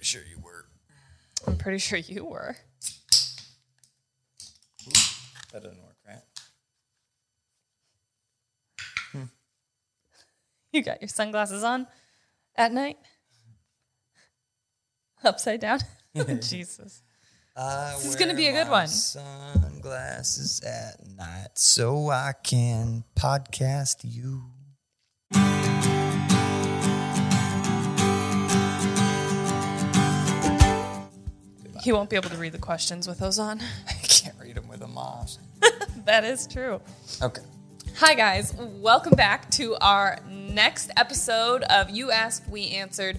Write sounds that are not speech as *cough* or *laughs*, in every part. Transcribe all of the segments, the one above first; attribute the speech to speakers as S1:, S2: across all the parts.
S1: pretty sure you were.
S2: I'm pretty sure you were.
S1: That doesn't work, right? Hmm.
S2: You got your sunglasses on at night? Upside down? *laughs* Oh, *laughs* Jesus.
S1: I
S2: This is gonna be a good one.
S1: Sunglasses at night so I can podcast you.
S2: He won't be able to read the questions with those on. *laughs*
S1: I can't read them with a mouse. *laughs*
S2: that is true.
S1: Okay.
S2: Hi, guys. Welcome back to our next episode of You Asked, We Answered.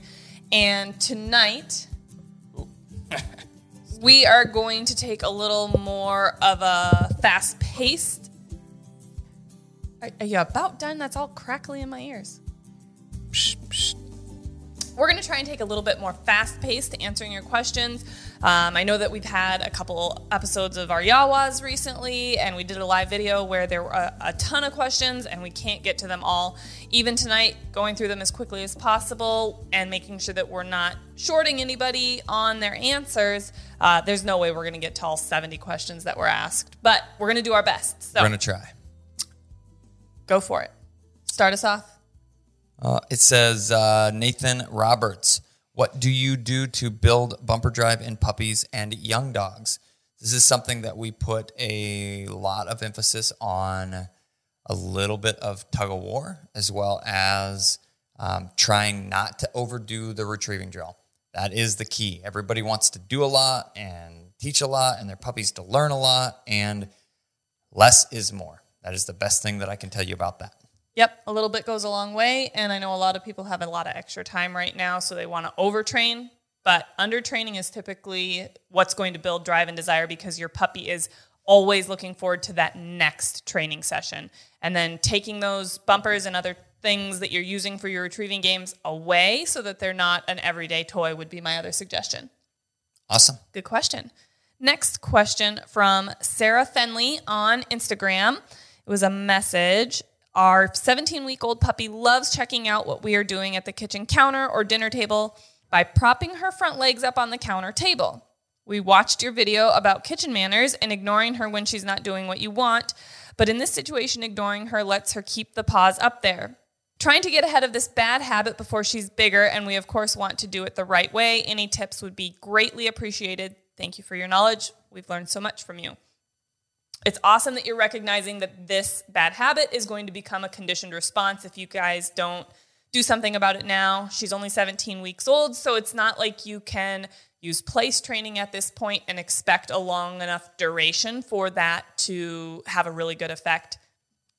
S2: And tonight, oh. *laughs* we are going to take a little more of a fast paced. Are, are you about done? That's all crackly in my ears.
S1: Psh, psh.
S2: We're going to try and take a little bit more fast paced to answering your questions. Um, I know that we've had a couple episodes of our Yawas recently, and we did a live video where there were a, a ton of questions, and we can't get to them all. Even tonight, going through them as quickly as possible and making sure that we're not shorting anybody on their answers. Uh, there's no way we're going to get to all 70 questions that were asked, but we're going to do our best. So
S1: We're going to try.
S2: go for it. Start us off.
S1: Uh, it says uh, Nathan Roberts. What do you do to build bumper drive in puppies and young dogs? This is something that we put a lot of emphasis on a little bit of tug of war, as well as um, trying not to overdo the retrieving drill. That is the key. Everybody wants to do a lot and teach a lot, and their puppies to learn a lot, and less is more. That is the best thing that I can tell you about that.
S2: Yep, a little bit goes a long way. And I know a lot of people have a lot of extra time right now, so they want to overtrain. But undertraining is typically what's going to build drive and desire because your puppy is always looking forward to that next training session. And then taking those bumpers and other things that you're using for your retrieving games away so that they're not an everyday toy would be my other suggestion.
S1: Awesome.
S2: Good question. Next question from Sarah Fenley on Instagram. It was a message. Our 17 week old puppy loves checking out what we are doing at the kitchen counter or dinner table by propping her front legs up on the counter table. We watched your video about kitchen manners and ignoring her when she's not doing what you want, but in this situation, ignoring her lets her keep the paws up there. Trying to get ahead of this bad habit before she's bigger, and we of course want to do it the right way. Any tips would be greatly appreciated. Thank you for your knowledge. We've learned so much from you. It's awesome that you're recognizing that this bad habit is going to become a conditioned response if you guys don't do something about it now. She's only 17 weeks old, so it's not like you can use place training at this point and expect a long enough duration for that to have a really good effect.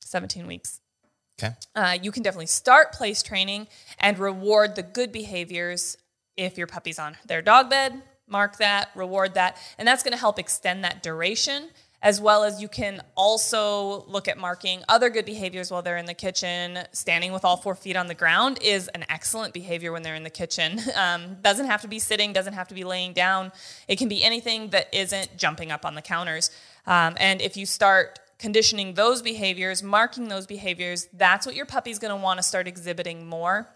S2: 17 weeks.
S1: Okay.
S2: Uh, you can definitely start place training and reward the good behaviors if your puppy's on their dog bed. Mark that, reward that, and that's going to help extend that duration. As well as you can also look at marking other good behaviors while they're in the kitchen. Standing with all four feet on the ground is an excellent behavior when they're in the kitchen. *laughs* Um, doesn't have to be sitting, doesn't have to be laying down. It can be anything that isn't jumping up on the counters. Um, and if you start conditioning those behaviors, marking those behaviors, that's what your puppy's want to start exhibiting more.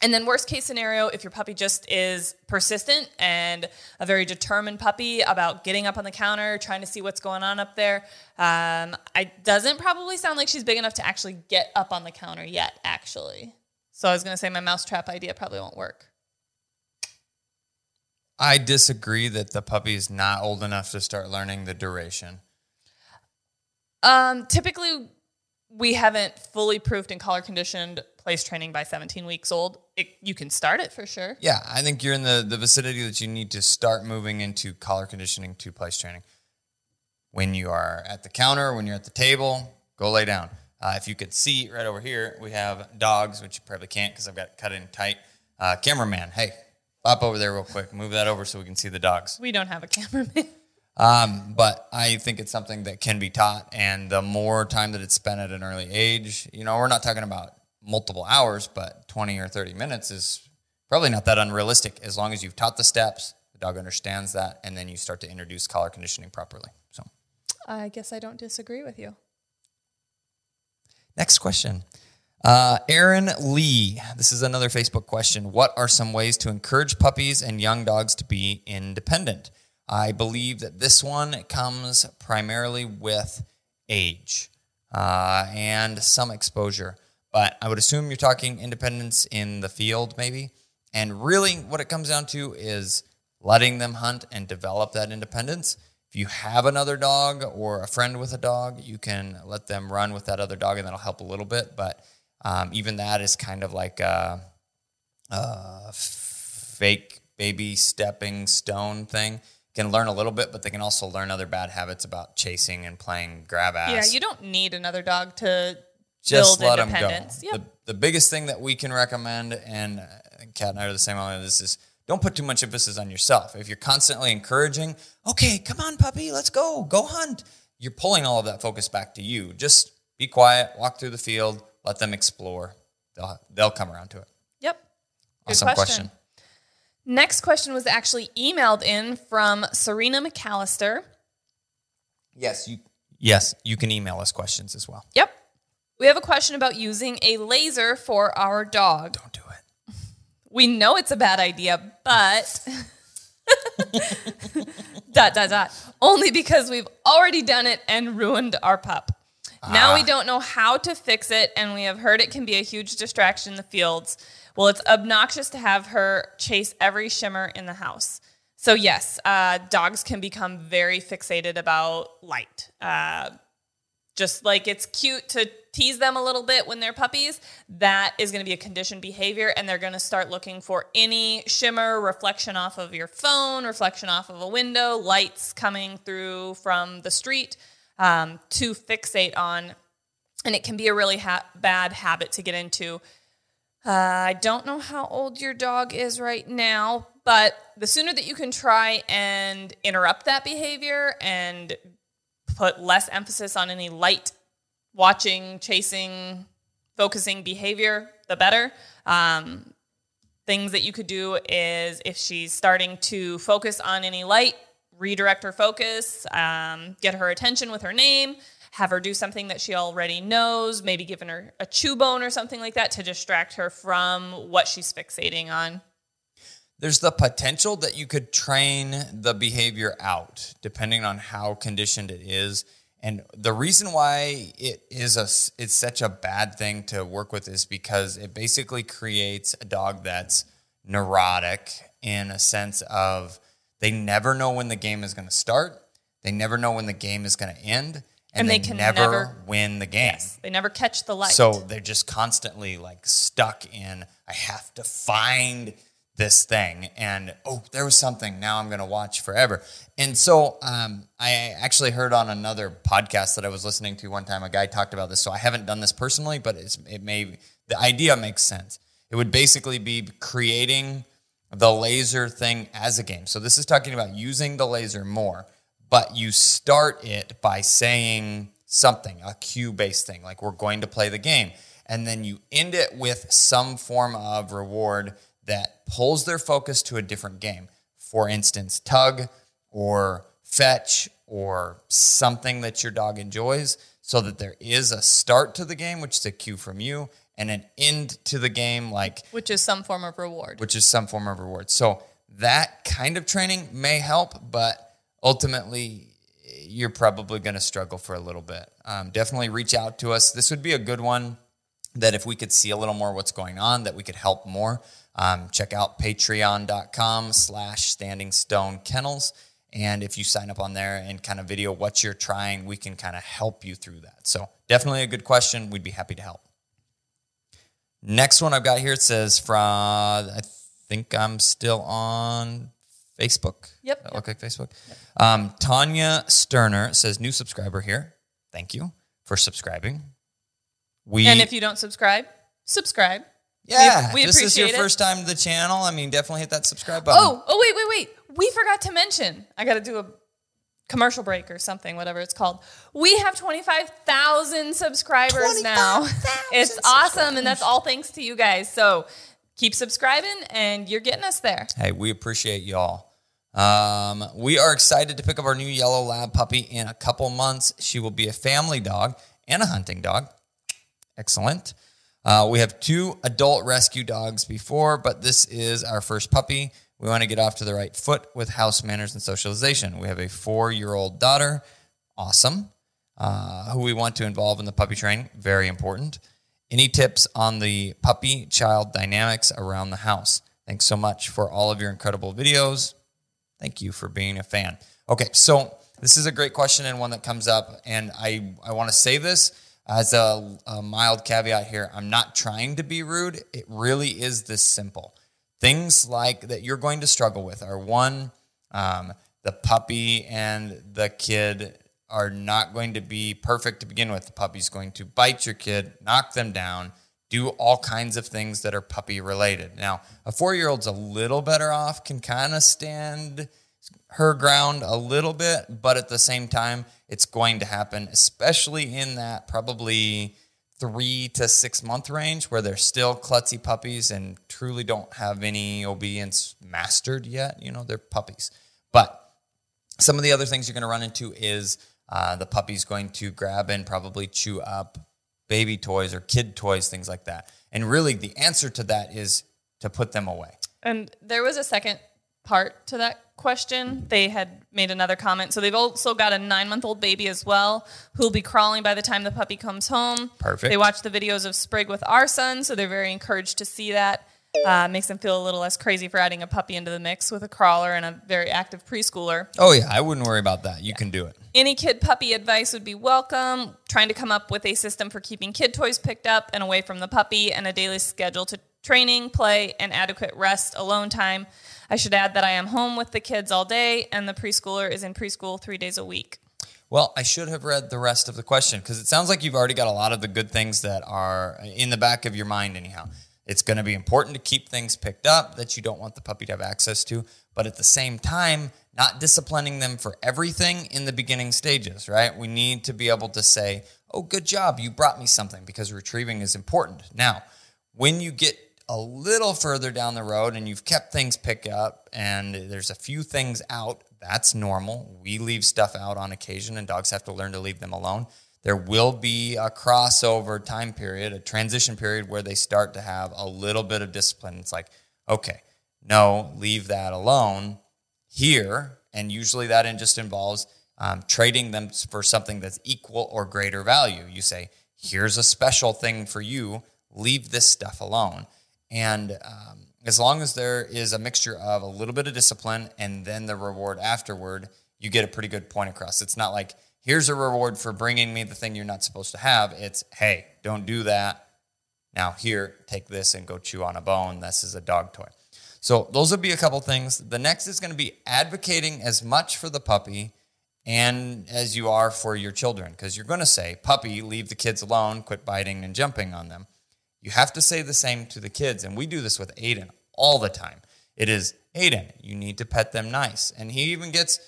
S2: And then, worst case scenario, if your puppy just is persistent and a very determined puppy about getting up on the counter, trying to see what's going on up there, um, it doesn't probably sound like she's big enough to actually get up on the counter yet, actually. So I was going to say my mousetrap idea probably won't work.
S1: I disagree that the puppy is not old enough to start learning the duration.
S2: Um, typically, we haven't fully proofed and collar conditioned place training by 17 weeks old. It, you can start it for sure.
S1: Yeah, I think you're in the, the vicinity that you need to start moving into collar conditioning to place training. When you are at the counter, when you're at the table, go lay down. Uh, if you could see right over here, we have dogs, which you probably can't because I've got it cut in tight. Uh, cameraman, hey, pop over there real quick. Move that over so we can see the dogs.
S2: We don't have a cameraman. *laughs*
S1: Um, but I think it's something that can be taught, and the more time that it's spent at an early age, you know, we're not talking about multiple hours, but 20 or 30 minutes is probably not that unrealistic as long as you've taught the steps, the dog understands that, and then you start to introduce collar conditioning properly. So,
S2: I guess I don't disagree with you.
S1: next question. Uh, Aaron Lee, this is another Facebook question. What are some ways to encourage puppies and young dogs to be independent? I believe that this one comes primarily with age uh, and some exposure. But I would assume you're talking independence in the field, maybe. And really, what it comes down to is letting them hunt and develop that independence. If you have another dog or a friend with a dog, you can let them run with that other dog, and that'll help a little bit. But um, even that is kind of like a, a fake baby stepping stone thing. Can learn a little bit, but they can also learn other bad habits about chasing and playing grab ass.
S2: Yeah, you don't need another dog to
S1: just
S2: build
S1: let them go.
S2: independence. Yep.
S1: The, the biggest thing that we can recommend, and Kat and I are the same on this, is don't put too much emphasis on yourself. If you're constantly encouraging, okay, come on, puppy, let's go, go hunt, you're pulling all of that focus back to you. Just be quiet, walk through the field, let them explore. They'll, they'll come around to it.
S2: Yep. Good
S1: Awesome question.
S2: Next question was actually emailed in from Serena McAllister.
S1: Yes, you. Yes, you can email us questions as well.
S2: Yep. We have a question about using a laser for our dog.
S1: Don't do it. *laughs*
S2: We know it's a bad idea, but *laughs* dot dot dot. Only because we've already done it and ruined our pup. Now we ah. don't know how to fix it, and we have heard it can be a huge distraction in the fields. Well, it's obnoxious to have her chase every shimmer in the house. So yes, uh, dogs can become very fixated about light. Uh, just like it's cute to tease them a little bit when they're puppies, that is going to be a conditioned behavior, and they're going to start looking for any shimmer, reflection off of your phone, reflection off of a window, lights coming through from the street um, to fixate on. And it can be a really ha- bad habit to get into. Uh, I don't know how old your dog is right now, but the sooner that you can try and interrupt that behavior and put less emphasis on any light watching, chasing, focusing behavior, the better. Um, things that you could do is if she's starting to focus on any light, redirect her focus, um, get her attention with her name, have her do something that she already knows, maybe giving her a chew bone or something like that to distract her from what she's fixating on.
S1: There's the potential that you could train the behavior out depending on how conditioned it is. And the reason why it is a it's such a bad thing to work with is because it basically creates a dog that's neurotic in a sense of they never know when the game is going to start, they never know when the game is going to end, and,
S2: And
S1: they,
S2: they can
S1: never,
S2: never-
S1: win the game.
S2: Yes, They never catch the light.
S1: So they're just constantly like stuck in, I have to find this thing. And oh, there was something. Now I'm going to watch forever. And so um, I actually heard on another podcast that I was listening to one time, a guy talked about this. So I haven't done this personally, but it's, it may, the idea makes sense. It would basically be creating the laser thing as a game. So this is talking about using the laser more, but you start it by saying something, a cue based thing, like we're going to play the game. And then you end it with some form of reward that pulls their focus to a different game. For instance, tug or fetch or something that your dog enjoys so that there is a start to the game, which is a cue from you, and an end to the game, like
S2: which is some form of reward.
S1: which is some form of reward. So that kind of training may help, but ultimately you're probably going to struggle for a little bit. Um, definitely reach out to us. This would be a good one that if we could see a little more what's going on, that we could help more. Um, check out patreon.com slash standing stone kennels. And if you sign up on there and kind of video what you're trying, we can kind of help you through that. So definitely a good question. We'd be happy to help. Next one I've got here it says from I think I'm still on Facebook.
S2: Yep,
S1: That look like Facebook. Um, Tanya Sterner says new subscriber here. Thank you for subscribing. We
S2: and if you don't subscribe, subscribe.
S1: yeah,
S2: we
S1: if this is your
S2: it.
S1: first time to the channel. I mean, definitely hit that subscribe button.
S2: Oh, oh wait, wait, wait. We forgot to mention. I got to do a commercial break or something, whatever it's called. We have 25,000 subscribers now.
S1: 25,000
S2: It's awesome and that's all thanks to you guys. So, keep subscribing and you're getting us there.
S1: Hey, we appreciate y'all. Um, we are excited to pick up our new yellow lab puppy in a couple months. She will be a family dog and a hunting dog. Excellent. Uh, we have two adult rescue dogs before, but this is our first puppy. We want to get off to the right foot with house manners and socialization. We have a four year old daughter, awesome, uh, who we want to involve in the puppy training, very important. Any tips on the puppy child dynamics around the house? Thanks so much for all of your incredible videos. Thank you for being a fan. Okay, so this is a great question and one that comes up, and I, I want to say this as a, a mild caveat here. I'm not trying to be rude. It really is this simple. Things like that you're going to struggle with are one, um, the puppy and the kid are not going to be perfect to begin with. The puppy's going to bite your kid, knock them down, do all kinds of things that are puppy related. Now, a four year old's a little better off, can kind of stand her ground a little bit, but at the same time, it's going to happen, especially in that probably three to six month range where they're still klutzy puppies and truly don't have any obedience mastered yet. You know, they're puppies. But some of the other things you're going to run into is uh, the puppy's going to grab and probably chew up baby toys or kid toys, things like that. And really, the answer to that is to put them away.
S2: And there was a second part to that question. They had made another comment. So they've also got a nine month old baby as well who'll be crawling by the time the puppy comes home.
S1: Perfect.
S2: They watch the videos of Sprig with our son, so they're very encouraged to see that. Uh, makes them feel a little less crazy for adding a puppy into the mix with a crawler and a very active preschooler.
S1: Oh, yeah, I wouldn't worry about that. You can do it.
S2: Any kid puppy advice would be welcome. Trying to come up with a system for keeping kid toys picked up and away from the puppy and a daily schedule to training, play, and adequate rest, alone time. I should add that I am home with the kids all day and the preschooler is in preschool three days a week.
S1: Well, I should have read the rest of the question because it sounds like you've already got a lot of the good things that are in the back of your mind, anyhow. It's going to be important to keep things picked up that you don't want the puppy to have access to, but at the same time, not disciplining them for everything in the beginning stages, right? We need to be able to say, oh, good job, you brought me something because retrieving is important. Now, when you get a little further down the road and you've kept things pick up and there's a few things out, that's normal. We leave stuff out on occasion and dogs have to learn to leave them alone there will be a crossover time period, a transition period where they start to have a little bit of discipline. It's like, okay, no, leave that alone here. And usually that just involves um, trading them for something that's equal or greater value. You say, here's a special thing for you, leave this stuff alone. And um, as long as there is a mixture of a little bit of discipline and then the reward afterward, you get a pretty good point across. It's not like, here's a reward for bringing me the thing you're not supposed to have. It's, hey, don't do that. Now, here, take this and go chew on a bone. This is a dog toy. So, those would be a couple things. The next is going to be advocating as much for the puppy and as you are for your children, because you're going to say, puppy, leave the kids alone, quit biting and jumping on them. You have to say the same to the kids. And we do this with Aiden all the time. It is, Aiden, you need to pet them nice. And he even gets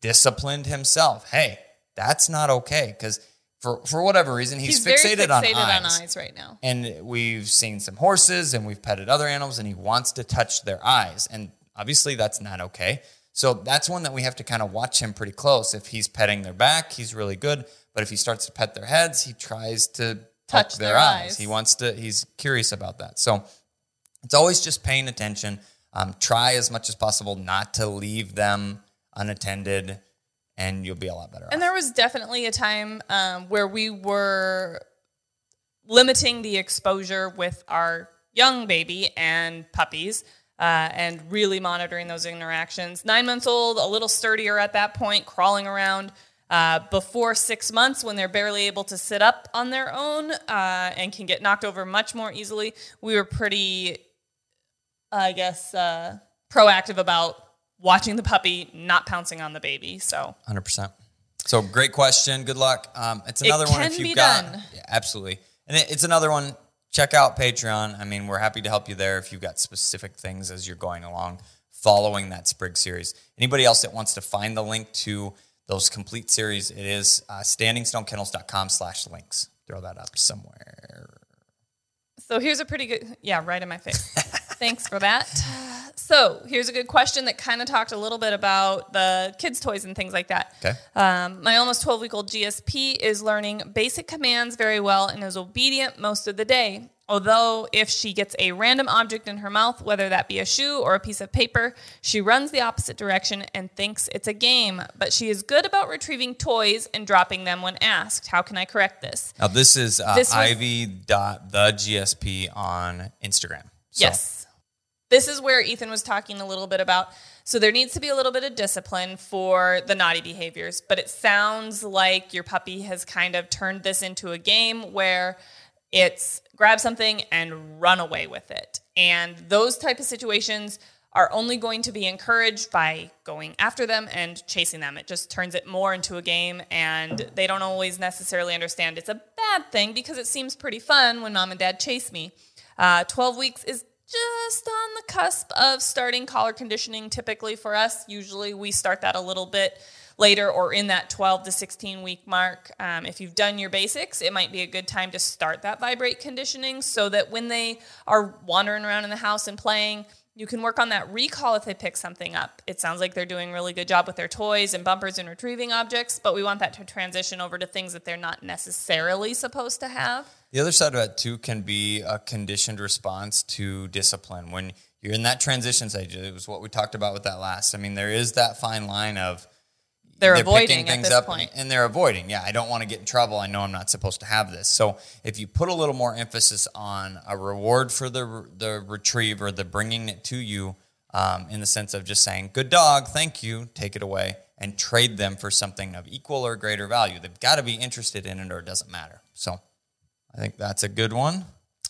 S1: disciplined himself. Hey, that's not okay because for for whatever reason he's,
S2: he's
S1: fixated,
S2: fixated
S1: on, eyes.
S2: on eyes right now.
S1: And we've seen some horses and we've petted other animals and he wants to touch their eyes and obviously that's not okay. So that's one that we have to kind of watch him pretty close. If he's petting their back, he's really good, but if he starts to pet their heads, he tries to touch, their, their eyes. eyes. He wants to he's curious about that. So it's always just paying attention. Um, try as much as possible not to leave them unattended and you'll be a lot better.
S2: And
S1: off.
S2: there was definitely a time um, where we were limiting the exposure with our young baby and puppies. Uh, and really monitoring those interactions. Nine months old, a little sturdier at that point, crawling around. Uh, before six months, when they're barely able to sit up on their own uh, and can get knocked over much more easily, we were pretty, I guess, uh, proactive about watching the puppy, not pouncing on the baby. So
S1: 100%. So great question. Good luck. Um, it's another
S2: it
S1: one if you've got yeah, absolutely, and it, it's another one. Check out Patreon. I mean, we're happy to help you there if you've got specific things as you're going along, following that Sprig series. Anybody else that wants to find the link to those complete series, it is uh, standingstonekennels.com slash links. Throw that up somewhere.
S2: So here's a pretty good, yeah, right in my face. *laughs* Thanks for that. So here's a good question that kind of talked a little bit about the kids' toys and things like that.
S1: Okay.
S2: Um, my almost 12 week old GSP is learning basic commands very well and is obedient most of the day. Although, if she gets a random object in her mouth, whether that be a shoe or a piece of paper, she runs the opposite direction and thinks it's a game. But she is good about retrieving toys and dropping them when asked. How can I correct this?
S1: Now this is uh,
S2: This was-
S1: Ivy dot the GSP on Instagram. So,
S2: Yes. This is where Ethan was talking a little bit about. So there needs to be a little bit of discipline for the naughty behaviors, but it sounds like your puppy has kind of turned this into a game where it's grab something and run away with it. And those type of situations are only going to be encouraged by going after them and chasing them. It just turns it more into a game and they don't always necessarily understand it's a bad thing because it seems pretty fun when mom and dad chase me. Uh, 12 weeks is just on the cusp of starting collar conditioning typically for us. Usually we start that a little bit later or in that 12 to 16 week mark. Um, if you've done your basics, it might be a good time to start that vibrate conditioning so that when they are wandering around in the house and playing, you can work on that recall if they pick something up. It sounds like they're doing a really good job with their toys and bumpers and retrieving objects, but we want that to transition over to things that they're not necessarily supposed to have.
S1: The other side of that too can be a conditioned response to discipline. When you're in that transition stage, it was what we talked about with that last. I mean, there is that fine line of
S2: They're,
S1: picking
S2: avoiding at this
S1: up
S2: point.
S1: and they're avoiding. Yeah, I don't want to get in trouble. I know I'm not supposed to have this. So if you put a little more emphasis on a reward for the the retrieve or the bringing it to you, um, in the sense of just saying "good dog, thank you," take it away, and trade them for something of equal or greater value. They've got to be interested in it, or it doesn't matter. So I think that's a good one.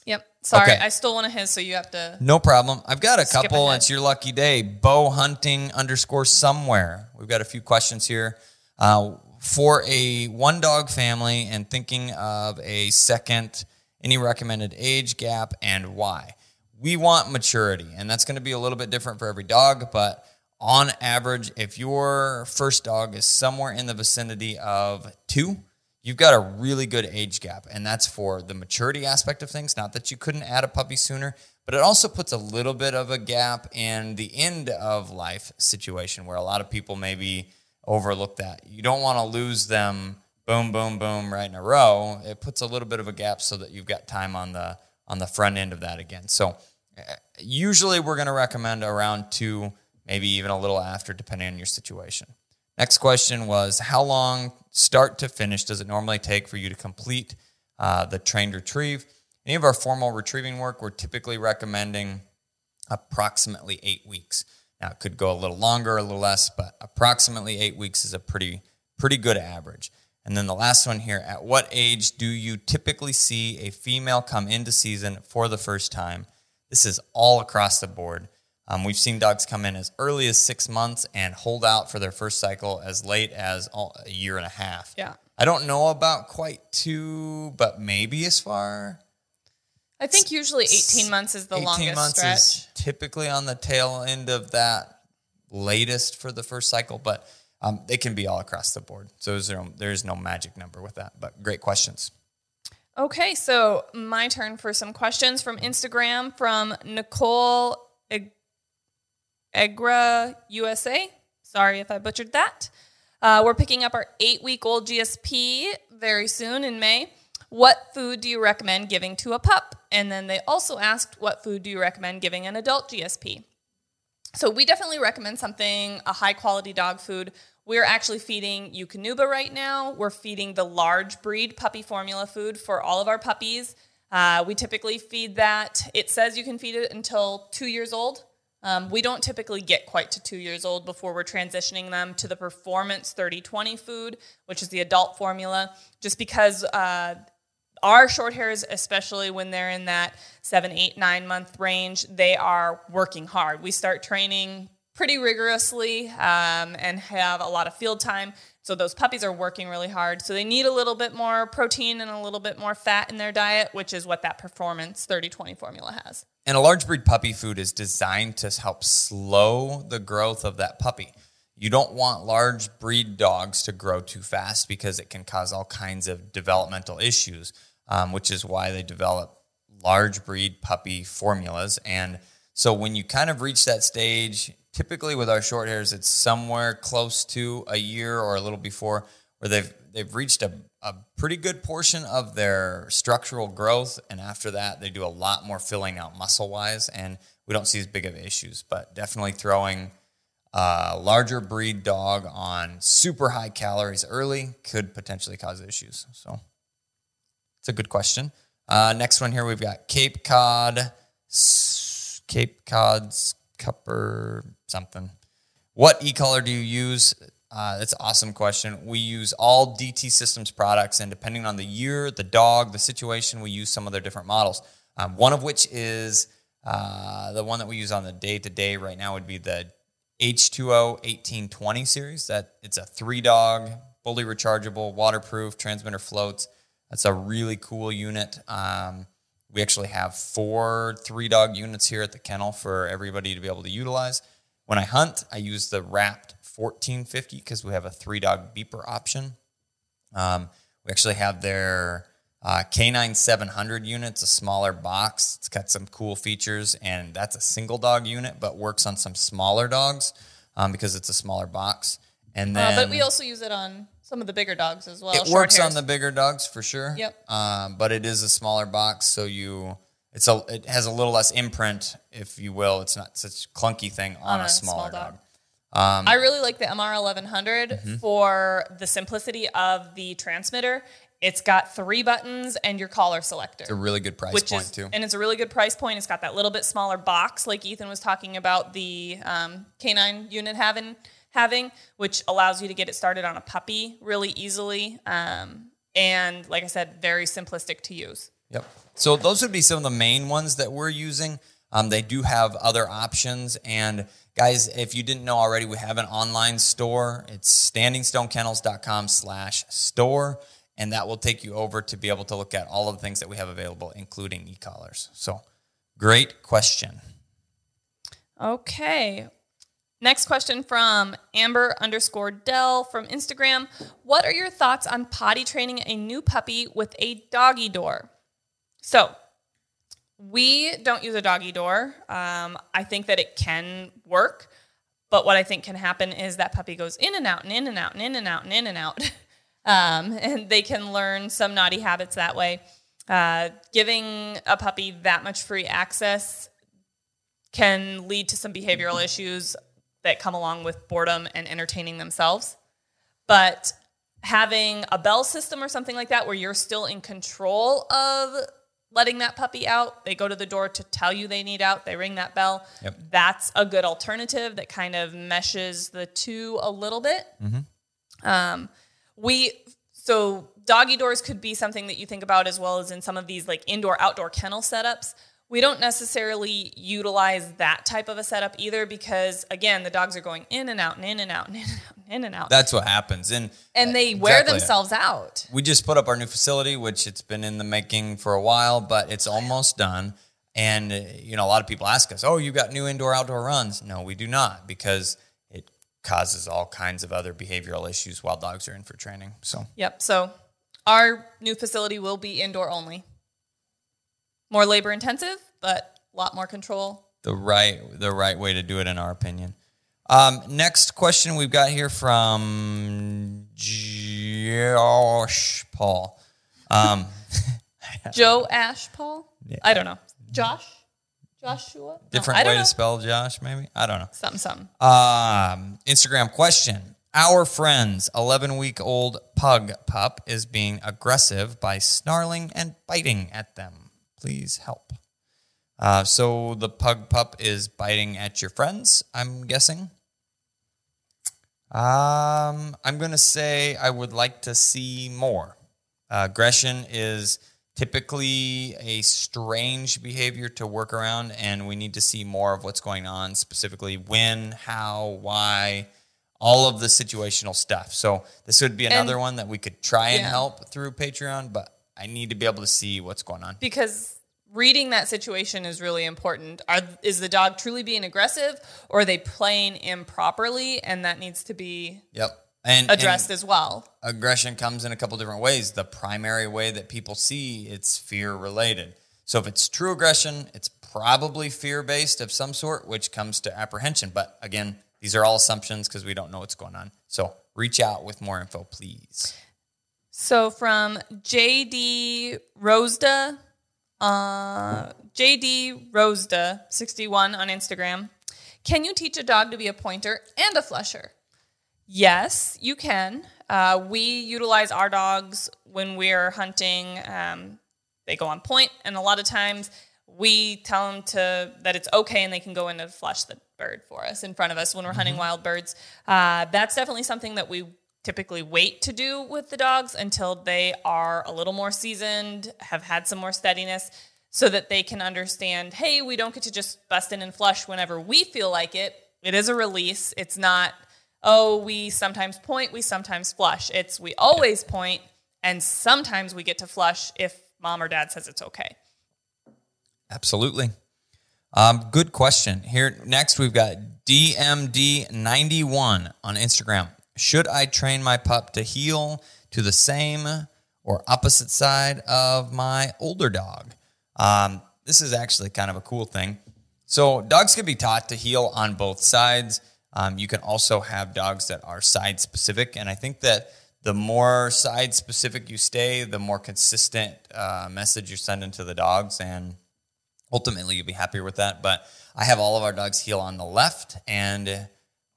S2: Yep. Sorry,
S1: Okay.
S2: I stole one of his, so you have to.
S1: No problem. I've got a couple.
S2: ahead.
S1: It's your lucky day. Bow hunting underscore somewhere. We've got a few questions here. Uh, for a one dog family and thinking of a second, any recommended age gap and why? We want maturity, and that's going to be a little bit different for every dog, but on average, if your first dog is somewhere in the vicinity of two, you've got a really good age gap and that's for the maturity aspect of things. Not that you couldn't add a puppy sooner but it also puts a little bit of a gap in the end of life situation where a lot of people maybe overlook that. You don't want to lose them boom boom boom right in a row. It puts a little bit of a gap so that you've got time on the on the front end of that again. So uh, usually we're going to recommend around two maybe even a little after depending on your situation Next question was How long, start to finish, does it normally take for you to complete uh, the trained retrieve? Any of our formal retrieving work, we're typically recommending approximately eight weeks. Now, it could go a little longer, a little less, but approximately eight weeks is a pretty, pretty good average. And then the last one here At what age do you typically see a female come into season for the first time? This is all across the board. Um, we've seen dogs come in as early as six months and hold out for their first cycle as late as all, a year and a half.
S2: Yeah.
S1: I don't know about quite two, but maybe as far.
S2: I think usually 18 months is the
S1: 18
S2: longest
S1: months
S2: stretch.
S1: is typically on the tail end of that latest for the first cycle, but um, they can be all across the board. So there's no, there's no magic number with that, but great questions.
S2: Okay, so my turn for some questions from Instagram from Nicole Eg- Egra USA. Sorry if I butchered that. Uh, we're picking up our eight week old GSP very soon in May. What food do you recommend giving to a pup? And then they also asked, What food do you recommend giving an adult GSP? So we definitely recommend something, a high quality dog food. We're actually feeding Eukanuba right now. We're feeding the large breed puppy formula food for all of our puppies. Uh, we typically feed that. It says you can feed it until two years old. Um, we don't typically get quite to two years old before we're transitioning them to the Performance 3020 food, which is the adult formula, just because uh, our short hairs, especially when they're in that seven, eight, nine month range, they are working hard. We start training pretty rigorously um, and have a lot of field time. So those puppies are working really hard. So they need a little bit more protein and a little bit more fat in their diet, which is what that Performance 3020 formula has.
S1: And a large breed puppy food is designed to help slow the growth of that puppy. You don't want large breed dogs to grow too fast because it can cause all kinds of developmental issues, um, which is why they develop large breed puppy formulas. And So when you kind of reach that stage, typically with our short hairs, it's somewhere close to a year or a little before where they've they've reached a, a pretty good portion of their structural growth. And after that, they do a lot more filling out muscle wise, and we don't see as big of issues. But definitely throwing a larger breed dog on super high calories early could potentially cause issues. So it's a good question. Uh, next one here, we've got Cape Cod, Cape Cod's Cupper something. What e-collar do you use? Uh, that's an awesome question. We use all DT Systems products, and depending on the year, the dog, the situation, we use some of their different models. Um, one of which is uh, the one that we use on the day to day right now would be the H2O 1820 series. That it's a three dog, fully rechargeable, waterproof, transmitter floats. That's a really cool unit. Um, we actually have four three dog units here at the kennel for everybody to be able to utilize. When I hunt, I use the Rapt 1450 because we have a three dog beeper option. Um, we actually have their uh, K9 700 units, a smaller box. It's got some cool features, and that's a single dog unit, but works on some smaller dogs um, because it's a smaller box. And then,
S2: uh, but we also use it on some of the bigger dogs as well.
S1: It works hairs. on the bigger dogs for sure.
S2: Yep.
S1: Um, but it is a smaller box, so you it's a it has a little less imprint, if you will. It's not such clunky thing on, on a, a, smaller small dog. dog.
S2: Um, I really like the MR 1100 mm-hmm. for the simplicity of the transmitter. It's got three buttons and your collar selector.
S1: It's a really good price point
S2: is,
S1: too,
S2: and it's a really good price point. It's got that little bit smaller box, like Ethan was talking about the um, K9 unit having having, which allows you to get it started on a puppy really easily. Um, and like I said, very simplistic to use.
S1: Yep. So those would be some of the main ones that we're using. Um, they do have other options. And guys, if you didn't know already, we have an online store. It's standingstonekennels.com slash store. And that will take you over to be able to look at all of the things that we have available, including e-collars. So great question.
S2: Okay. Next question from Amber underscore Dell from Instagram. What are your thoughts on potty training a new puppy with a doggy door? So, we don't use a doggy door. Um, I think that it can work, but what I think can happen is that puppy goes in and out and in and out and in and out and in and out. *laughs* um, and they can learn some naughty habits that way. Uh, giving a puppy that much free access can lead to some behavioral issues that come along with boredom and entertaining themselves. But having a bell system or something like that where you're still in control of letting that puppy out, they go to the door to tell you they need out, they ring that bell.
S1: Yep.
S2: That's a good alternative that kind of meshes the two a little bit. Mm-hmm. Um, we so doggy doors could be something that you think about as well as in some of these like indoor outdoor kennel setups we don't necessarily utilize that type of a setup either because again the dogs are going in and out and in and out and in and out and in and out.
S1: That's what happens. And
S2: and they uh, exactly. wear themselves out.
S1: We just put up our new facility which it's been in the making for a while but it's almost done. And uh, you know a lot of people ask us oh you got new indoor outdoor runs? No we do not because it causes all kinds of other behavioral issues while dogs are in for training so.
S2: Yep so our new facility will be indoor only more labor intensive, but a lot more control.
S1: The right, the right way to do it, in our opinion. Um, next question we've got here from Josh Paul. Um, *laughs*
S2: Joe Ash Paul. Yeah. I don't know. Josh. Joshua.
S1: Different
S2: no,
S1: way
S2: know.
S1: to spell Josh, maybe. I don't know.
S2: Something, something.
S1: Um, Instagram question. Our friend's 11 week old pug pup is being aggressive by snarling and biting at them. Please help. Uh, so the pug pup is biting at your friends, I'm guessing. Um, I'm going to say I would like to see more. Uh, aggression is typically a strange behavior to work around, and we need to see more of what's going on, specifically when, how, why, all of the situational stuff. So this would be another and, one that we could try and yeah. help through Patreon, but I need to be able to see what's going on.
S2: Because reading that situation is really important. Are, is the dog truly being aggressive or are they playing improperly? And that needs to be
S1: yep. and,
S2: addressed
S1: and
S2: as well.
S1: Aggression comes in a couple different ways. The primary way that people see it's fear related. So if it's true aggression, it's probably fear based of some sort, which comes to apprehension. But again, these are all assumptions because we don't know what's going on. So reach out with more info, please.
S2: So from JD Rosda, uh, JD Rosda, 61 on Instagram. Can you teach a dog to be a pointer and a flusher? Yes, you can. Uh, we utilize our dogs when we're hunting. Um, they go on point, and a lot of times we tell them to that it's okay, and they can go in and flush the bird for us in front of us when we're hunting wild birds. Uh, that's definitely something that we typically wait to do with the dogs until they are a little more seasoned, have had some more steadiness, so that they can understand hey, we don't get to just bust in and flush whenever we feel like it. It is a release. It's not, oh, we sometimes point, we sometimes flush. It's we always point, and sometimes we get to flush if mom or dad says it's okay.
S1: Absolutely. Um, good question. Here next, we've got DMD91 on Instagram. Should I train my pup to heel to the same or opposite side of my older dog? Um, this is actually kind of a cool thing. So, dogs can be taught to heel on both sides. Um, you can also have dogs that are side specific. And I think that the more side specific you stay, the more consistent uh, message you're sending to the dogs. And ultimately, you'll be happier with that. But I have all of our dogs heel on the left. And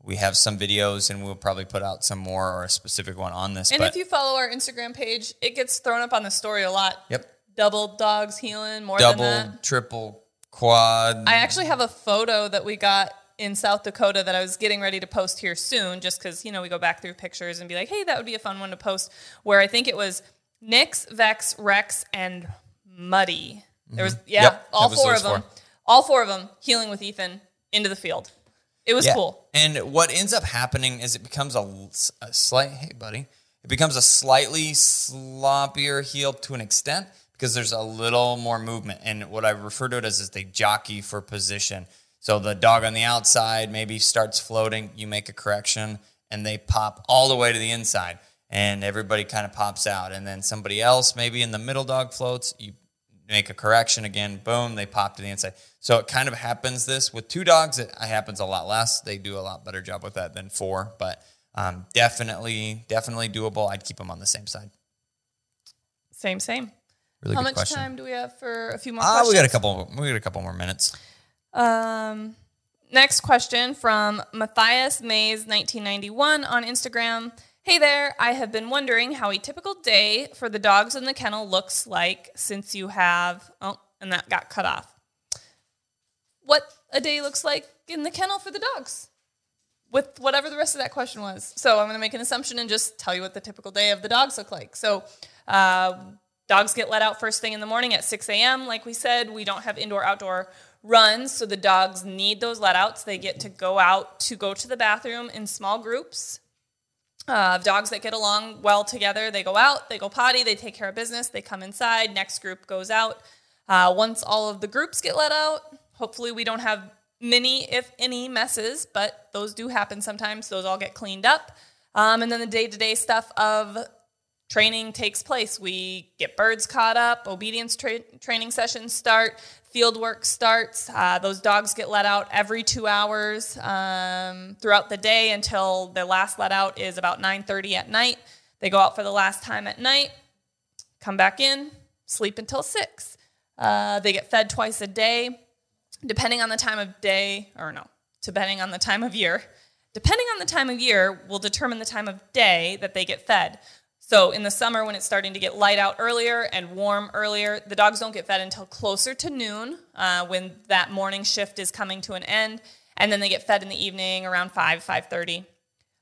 S1: we have some videos, and we'll probably put out some more or a specific one on this.
S2: And if you follow our Instagram page, it gets thrown up on the story a lot.
S1: Yep.
S2: Double dogs heeling, more than
S1: double, triple, quad.
S2: I actually have a photo that we got in South Dakota that I was getting ready to post here soon, just because, you know, we go back through pictures and be like, hey, that would be a fun one to post, where I think it was Nix, Vex, Rex, and Muddy. There was, yeah,
S1: Mm-hmm. Yep,
S2: all four of them.
S1: four.
S2: All four of them heeling with Ethan into the field. It was
S1: Yeah.
S2: cool.
S1: And what ends up happening is it becomes a, a slight, hey, buddy, it becomes a slightly sloppier heel to an extent because there's a little more movement. And what I refer to it as is they jockey for position. So the dog on the outside maybe starts floating, you make a correction, and they pop all the way to the inside. And everybody kind of pops out. And then somebody else, maybe in the middle dog floats, you make a correction again, boom, they pop to the inside. So it kind of happens this with two dogs. It happens a lot less. They do a lot better job with that than four, but um, definitely, definitely doable. I'd keep them on the same side.
S2: Same, same.
S1: Really
S2: How
S1: good
S2: much
S1: question.
S2: time do we have for a few more
S1: Ah,
S2: questions?
S1: we got a couple. We got a couple more minutes.
S2: Um, next question from Matthias Mays, 1991 on Instagram. Hey there, I have been wondering how a typical day for the dogs in the kennel looks like since you have, oh, and that got cut off. What a day looks like in the kennel for the dogs with whatever the rest of that question was. So I'm going to make an assumption and just tell you what the typical day of the dogs look like. So uh, dogs get let out first thing in the morning at 6 a.m. Like we said, we don't have indoor outdoor runs, so the dogs need those let outs. They get to go out to go to the bathroom in small groups. Uh, dogs that get along well together, they go out, they go potty, they take care of business, they come inside. Next group goes out. Uh, once all of the groups get let out, hopefully we don't have many, if any, messes, but those do happen sometimes. Those all get cleaned up. Um, and then the day to day stuff of training takes place. We get birds caught up, obedience tra- training sessions start, field work starts. Uh, those dogs get let out every two hours um, throughout the day until the last let out is about 9.30 at night. They go out for the last time at night, come back in, sleep until 6. Uh, they get fed twice a day depending on the time of day, or no, depending on the time of year. Depending on the time of year will determine the time of day that they get fed. So in the summer, when it's starting to get light out earlier and warm earlier, the dogs don't get fed until closer to noon, uh, when that morning shift is coming to an end, and then they get fed in the evening around five, five thirty.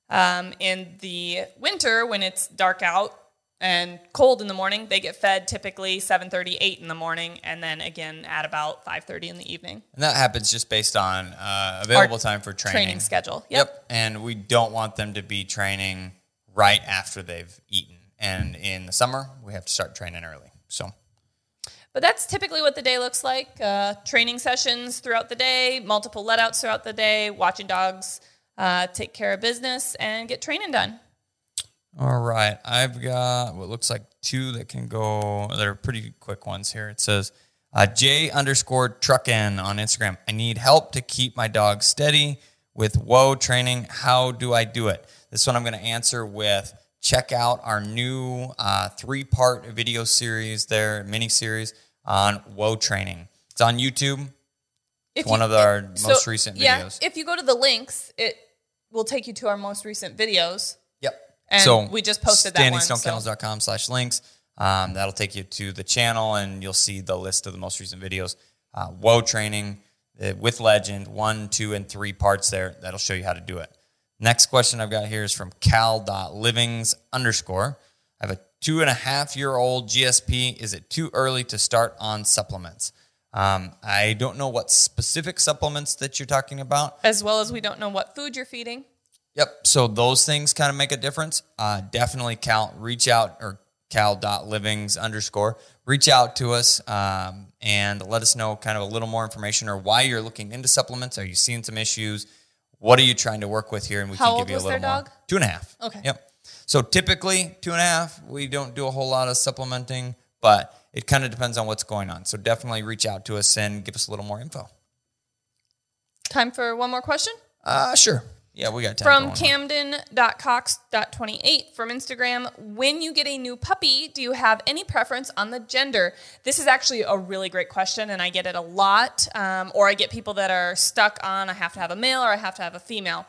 S2: Um, in the winter, when it's dark out and cold in the morning, they get fed typically 7:30, 8 in the morning, and then again at about 5:30 in the evening.
S1: And that happens just based on uh, available time for training.
S2: Training schedule. Yep.
S1: Yep. And we don't want them to be training right after they've eaten. And in the summer, we have to start training early. So
S2: But that's typically what the day looks like. Uh, training sessions throughout the day, multiple letouts throughout the day, watching dogs uh, take care of business and get training done.
S1: All right. I've got what looks like two that can go, they're pretty quick ones here. It says, Uh, J underscore truckin on Instagram. I need help to keep my dog steady with whoa training. How do I do it? This one I'm going to answer with check out our new uh, three part video series there, mini series on whoa training. It's on YouTube. One
S2: you-
S1: of our
S2: so-
S1: most recent videos.
S2: Yeah,
S1: videos.
S2: if you go to the links, it will take you to our most recent videos. And
S1: so
S2: we just posted that one, so-
S1: slash links. Um, that'll take you to the channel and you'll see the list of the most recent videos. Uh, Whoa training uh, with legend, one, two, and three parts there. That'll show you how to do it. Next question I've got here is from cal.livings underscore. I have a two and a half year old GSP. Is it too early to start on supplements? Um, I don't know what specific supplements that you're talking about.
S2: As well as we don't know what food you're feeding.
S1: Yep. So those things kind of make a difference. Uh, definitely Cal, reach out or cal.livings underscore, reach out to us um, and let us know kind of a little more information or why you're looking into supplements. Are you seeing some issues? What are you trying to work with here? And we
S2: How
S1: can give you a little
S2: their
S1: more.
S2: dog?
S1: Two and a half.
S2: Okay.
S1: Yep. So typically two and a half, we don't do a whole lot of supplementing, but it kind of depends on what's going on. So definitely reach out to us and give us a little more info.
S2: Time for one more question?
S1: Uh, sure. Yeah, we got time.
S2: From
S1: for one more.
S2: camden.cox.28 from Instagram. When you get a new puppy, do you have any preference on the gender? This is actually a really great question, and I get it a lot. Um, or I get people that are stuck on I have to have a male or I have to have a female.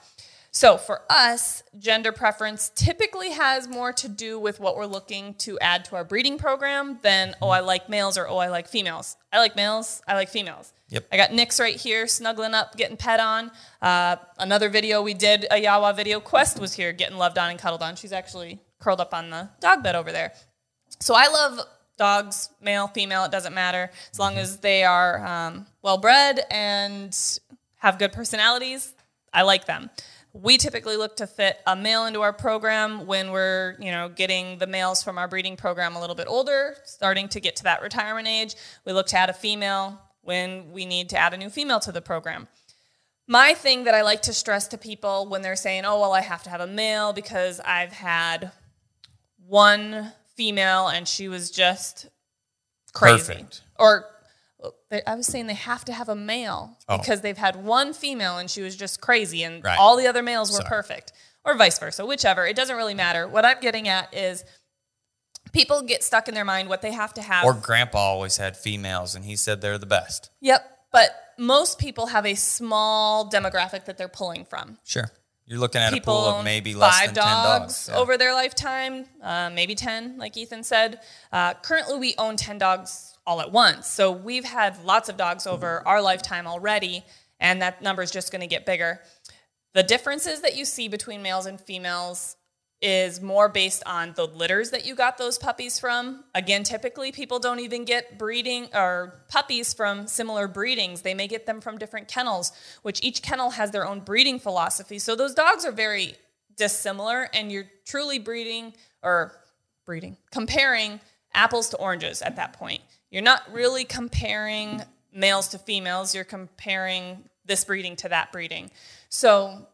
S2: So for us, gender preference typically has more to do with what we're looking to add to our breeding program than, oh, I like males or oh, I like females. I like males, I like females.
S1: Yep.
S2: I got Nix right here snuggling up, getting pet on. Uh, another video we did, a Yawa video, Quest was here getting loved on and cuddled on. She's actually curled up on the dog bed over there. So I love dogs, male, female, it doesn't matter, as long as they are um, well bred and have good personalities. I like them. We typically look to fit a male into our program when we're, you know, getting the males from our breeding program a little bit older, starting to get to that retirement age. We look to add a female when we need to add a new female to the program. My thing that I like to stress to people when they're saying, "Oh, well, I have to have a male because I've had one female and she was just crazy.
S1: Perfect.
S2: Or I was saying they have to have a male
S1: Oh.
S2: because they've had one female and she was just crazy and
S1: Right.
S2: all the other males were
S1: Sorry.
S2: perfect. Or vice versa, whichever. It doesn't really matter. What I'm getting at is people get stuck in their mind what they have to have.
S1: Or grandpa always had females and he said they're the best.
S2: yep. But most people have a small demographic that they're pulling from.
S1: Sure. You're looking at
S2: people
S1: a pool of maybe less
S2: five
S1: than 10
S2: dogs,
S1: dogs. Yeah.
S2: over their lifetime, uh, maybe 10, like Ethan said. Uh, currently, we own 10 dogs all at once. So we've had lots of dogs over our lifetime already, and that number is just going to get bigger. The differences that you see between males and females is more based on the litters that you got those puppies from. Again, typically people don't even get breeding or puppies from similar breedings. They may get them from different kennels, which each kennel has their own breeding philosophy. So those dogs are very dissimilar and you're truly breeding or breeding, comparing apples to oranges at that point. You're not really comparing males to females, you're comparing this breeding to that breeding. So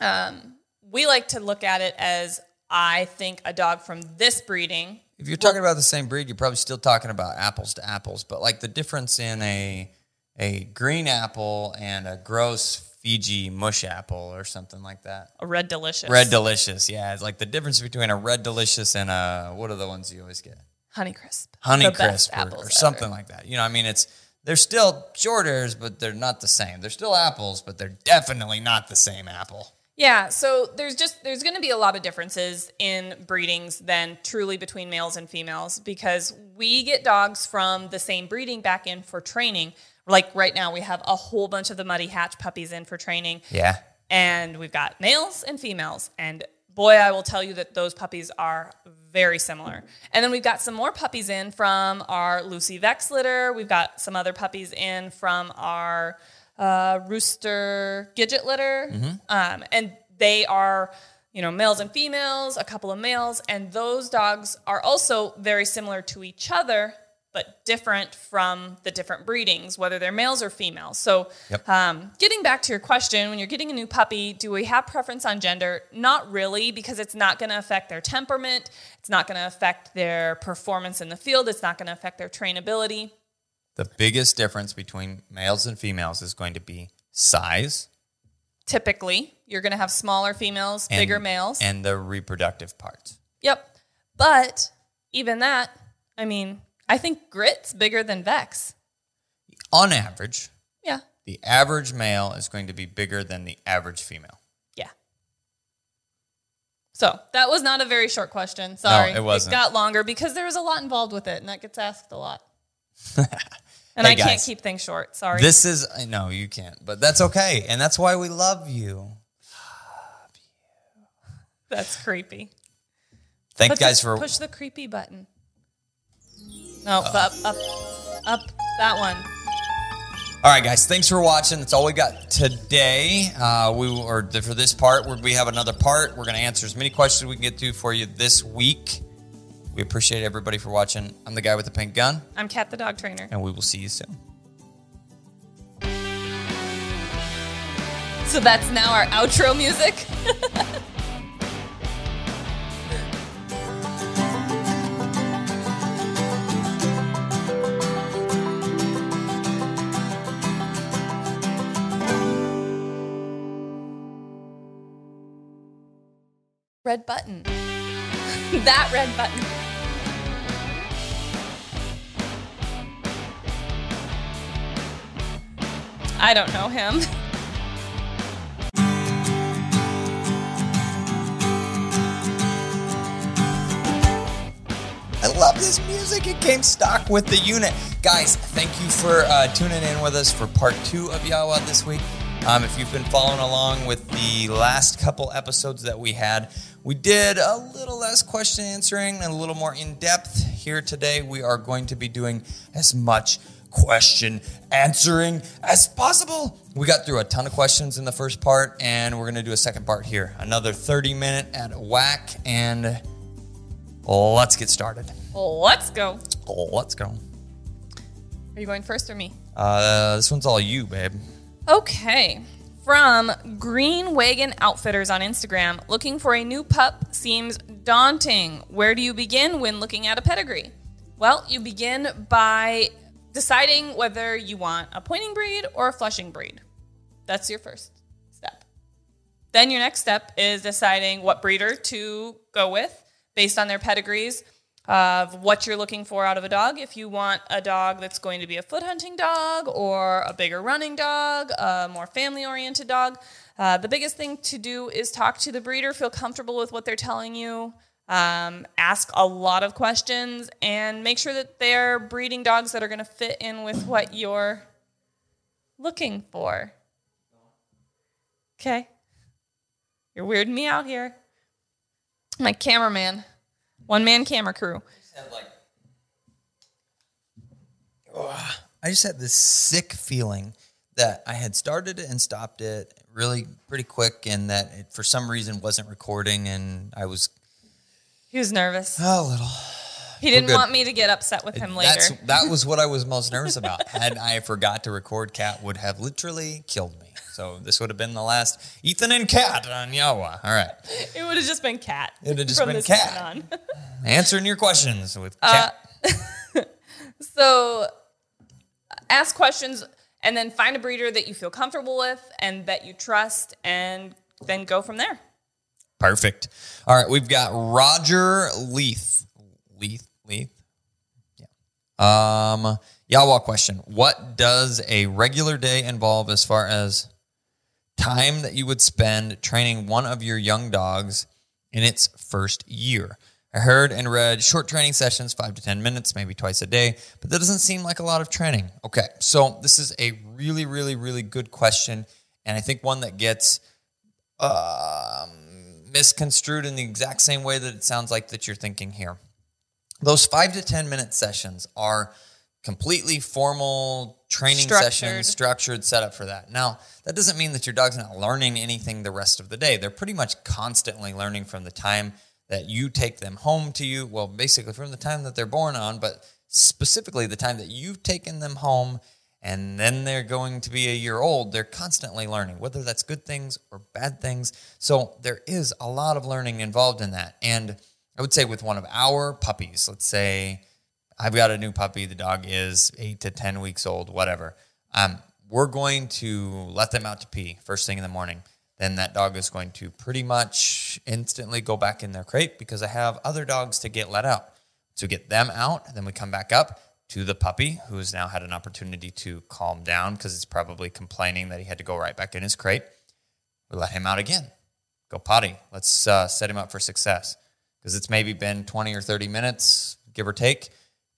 S2: um, we like to look at it as I think a dog from this breeding.
S1: If you're talking about the same breed, you're probably still talking about apples to apples. But like the difference in a a green apple and a gross Fiji mush apple or something like that.
S2: A red delicious.
S1: Red delicious, yeah. It's like the difference between a red delicious and a what are the ones you always get?
S2: Honey crisp.
S1: Honey
S2: The
S1: crisp or,
S2: apples
S1: or
S2: ever.
S1: something like that. You know, I mean, it's they're still short hairs, but they're not the same. They're still apples, but they're definitely not the same apple.
S2: Yeah, so there's just there's going to be a lot of differences in breedings than truly between males and females because we get dogs from the same breeding back in for training. Like right now, we have a whole bunch of the muddy hatch puppies in for training.
S1: Yeah.
S2: and we've got males and females and boy i will tell you that those puppies are very similar and then we've got some more puppies in from our lucy vex litter we've got some other puppies in from our uh, rooster gidget litter um, and they are you know males and females a couple of males and those dogs are also very similar to each other but different from the different breedings, whether they're males or females. So,
S1: Yep.
S2: um, getting back to your question, when you're getting a new puppy, do we have preference on gender? Not really, because it's not going to affect their temperament. It's not going to affect their performance in the field. It's not going to affect their trainability.
S1: The biggest difference between males and females is going to be size
S2: Typically, you're going to have smaller females,
S1: and,
S2: bigger males.
S1: and the reproductive parts.
S2: yep. But even that, I mean, I think Grit's bigger than Vex.
S1: On average,
S2: Yeah.
S1: the average male is going to be bigger than the average female.
S2: Yeah. So that was not a very short question. Sorry.
S1: it wasn't.
S2: It got longer because there was a lot involved with it, and that gets asked a lot. *laughs* and
S1: Hey,
S2: I can't keep things short. Sorry.
S1: This is no, you can't, but that's okay, and that's why we love you. *sighs*
S2: That's creepy.
S1: Thank you guys for
S2: push the creepy button. No, up, up, up, that one.
S1: All right, guys. Thanks for watching. That's all we got today. Uh, we or for this part, we have another part. We're going to answer as many questions as we can get to for you this week. We appreciate everybody for watching. I'm the guy with the pink gun,
S2: I'm Kat the dog trainer.
S1: and we will see you soon.
S2: So that's now our outro music. *laughs* red button. *laughs* that red button. I don't know him.
S1: I love this music. It came stock with the unit. Guys, thank you for uh, tuning in with us for part two of Yawa this week. Um, if you've been following along with the last couple episodes that we had, we did a little less question answering and a little more in depth. Here today, we are going to be doing as much question answering as possible. We got through a ton of questions in the first part, and we're going to do a second part here. Another 30 minute at whack, and let's get started.
S2: Let's go.
S1: Let's go.
S2: Are you going first or me?
S1: Uh, this one's all you, babe.
S2: Okay. From Green Wagon Outfitters on Instagram, looking for a new pup seems daunting. Where do you begin when looking at a pedigree? Well, you begin by deciding whether you want a pointing breed or a flushing breed. That's your first step. Then your next step is deciding what breeder to go with based on their pedigrees of what you're looking for out of a dog. If you want a dog that's going to be a foot hunting dog or a bigger running dog, a more family oriented dog, uh, the biggest thing to do is talk to the breeder, feel comfortable with what they're telling you, um, ask a lot of questions, and make sure that they're breeding dogs that are going to fit in with what you're looking for. Okay. You're weirding me out here. My cameraman, one man camera crew.
S1: I just had this sick feeling that I had started it and stopped it really pretty quick, and that it for some reason wasn't recording, and I was
S2: He was nervous.
S1: a little.
S2: He didn't want me to get upset with him later.
S1: That's that *laughs* was what I was most nervous about. Had I forgot to record, Cat would have literally killed me. So this would have been the last Ethan and Cat on Yawa. All right,
S2: It would have just been cat.
S1: It would have just been
S2: Cat.
S1: Kat.
S2: point on. *laughs*
S1: answering your questions with
S2: Uh,
S1: Cat. *laughs*
S2: so ask questions and then find a breeder that you feel comfortable with and that you trust and then go from there.
S1: Perfect. All right, we've got Roger Leith. Leith, Leith. Yeah. Um, Yawa question: What does a regular day involve as far as time that you would spend training one of your young dogs in its first year? I heard and read short training sessions, five to 10 minutes, maybe twice a day, but that doesn't seem like a lot of training. Okay, so this is a really, really, really good question. And I think one that gets um, misconstrued in the exact same way that it sounds like that you're thinking here. Those five to 10 minute sessions are completely formal training
S2: Structured.
S1: sessions, structured, set up for that. Now, that doesn't mean that your dog's not learning anything the rest of the day. They're pretty much constantly learning from the time that you take them home to you. Well, basically from the time that they're born on, but specifically the time that you've taken them home and then they're going to be a year old, they're constantly learning, whether that's good things or bad things. So there is a lot of learning involved in that. And I would say with one of our puppies, let's say I've got a new puppy. The dog is eight to 10 weeks old, whatever. Um, we're going to let them out to pee first thing in the morning. Then that dog is going to pretty much instantly go back in their crate because I have other dogs to get let out. To get them out, then we come back up to the puppy who has now had an opportunity to calm down because it's probably complaining that he had to go right back in his crate. We let him out again. Go potty. Let's uh, set him up for success because it's maybe been 20 or 30 minutes, give or take.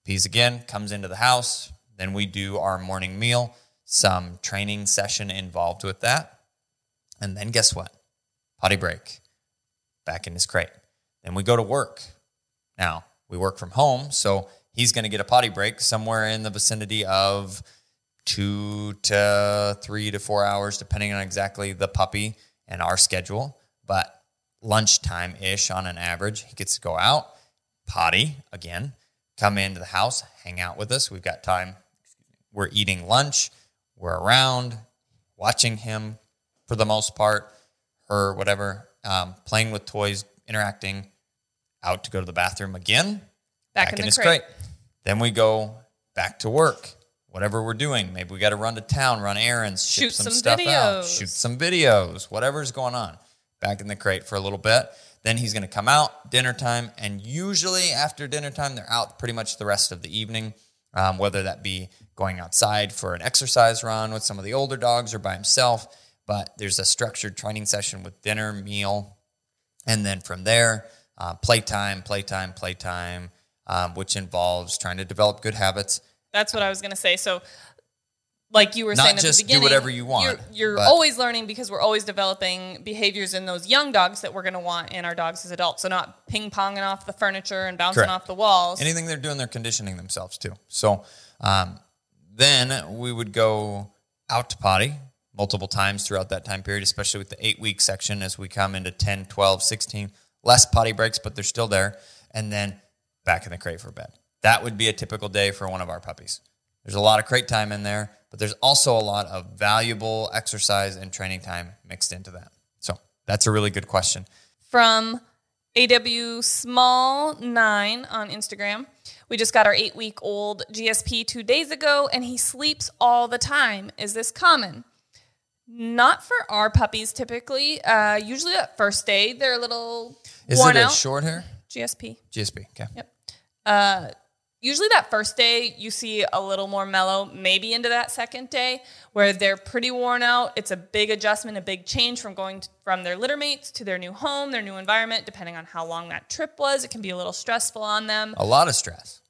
S1: Pees again, comes into the house. Then we do our morning meal, some training session involved with that. And then guess what? Potty break, back in his crate. Then we go to work. Now, we work from home, so he's going to get a potty break somewhere in the vicinity of two to three to four hours, depending on exactly the puppy and our schedule. But lunchtime ish on an average, he gets to go out, potty again, come into the house, hang out with us. We've got time. We're eating lunch, we're around, watching him for the most part, her, whatever, um, playing with toys, interacting, out to go to the bathroom again,
S2: Back, in, the crate.
S1: Then we go back to work, whatever we're doing. Maybe we got to run to town, run errands, ship
S2: Shoot
S1: some,
S2: some
S1: stuff out, shoot some videos, whatever's going on. Back in the crate for a little bit. Then he's going to come out, dinner time, and usually after dinner time, they're out pretty much the rest of the evening, um, whether that be going outside for an exercise run with some of the older dogs or by himself. But there's a structured training session with dinner, meal, and then from there, uh, playtime, playtime, playtime, um, which involves trying to develop good habits.
S2: That's what I was going to say. So, like you were
S1: Not
S2: saying at the
S1: do
S2: beginning,
S1: whatever you want,
S2: You're, you're always learning because we're always developing behaviors in those young dogs that we're going to want in our dogs as adults. So, not ping ponging off the furniture and bouncing
S1: Correct.
S2: off the walls.
S1: Anything they're doing, they're conditioning themselves to. So um, then we would go out to potty multiple times throughout that time period, especially with the eight week section as we come into 10, 12, 16. Less potty breaks, but they're still there. And then back in the crate for bed. That would be a typical day for one of our puppies. There's a lot of crate time in there, but there's also a lot of valuable exercise and training time mixed into that. So that's a really good question.
S2: from AW Small Nine on Instagram. We just got our eight week old GSP two days ago, and he sleeps all the time. Is this common? Not for our puppies typically. Uh, usually at first day, they're a little
S1: Is
S2: worn
S1: it a
S2: out.
S1: short hair?
S2: GSP.
S1: GSP. Okay.
S2: Yep. Uh, usually that first day you see a little more mellow, maybe into that second day where they're pretty worn out. It's a big adjustment, a big change from going to, from their litter mates to their new home, their new environment, depending on how long that trip was. It can be a little stressful on them.
S1: A lot of stress.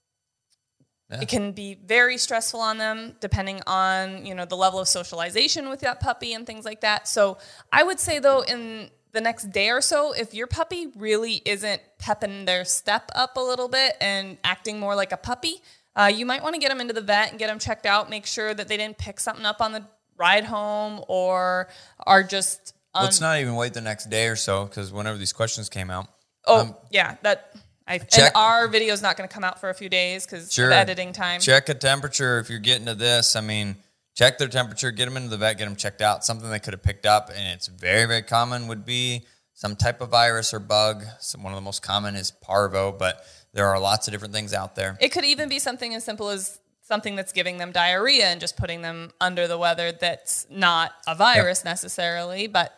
S2: It can be very stressful on them depending on, you know, the level of socialization with that puppy and things like that. So, I would say though in the next day or so, if your puppy really isn't pepping their step up a little bit and acting more like a puppy, uh, you might want to get them into the vet and get them checked out. Make sure that they didn't pick something up on the ride home or are just. Un-
S1: Let's not even wait the next day or so because whenever these questions came out,
S2: oh, yeah, that. I,
S1: check-
S2: and our video is not going to come out for a few days because
S1: Sure.
S2: of editing time.
S1: check a temperature if you're getting to this. I mean, check their temperature, get them into the vet, get them checked out. Something they could have picked up, and it's very, very common would be some type of virus or bug. So one of the most common is parvo, but there are lots of different things out there.
S2: It could even be something as simple as something that's giving them diarrhea and just putting them under the weather that's not a virus necessarily, but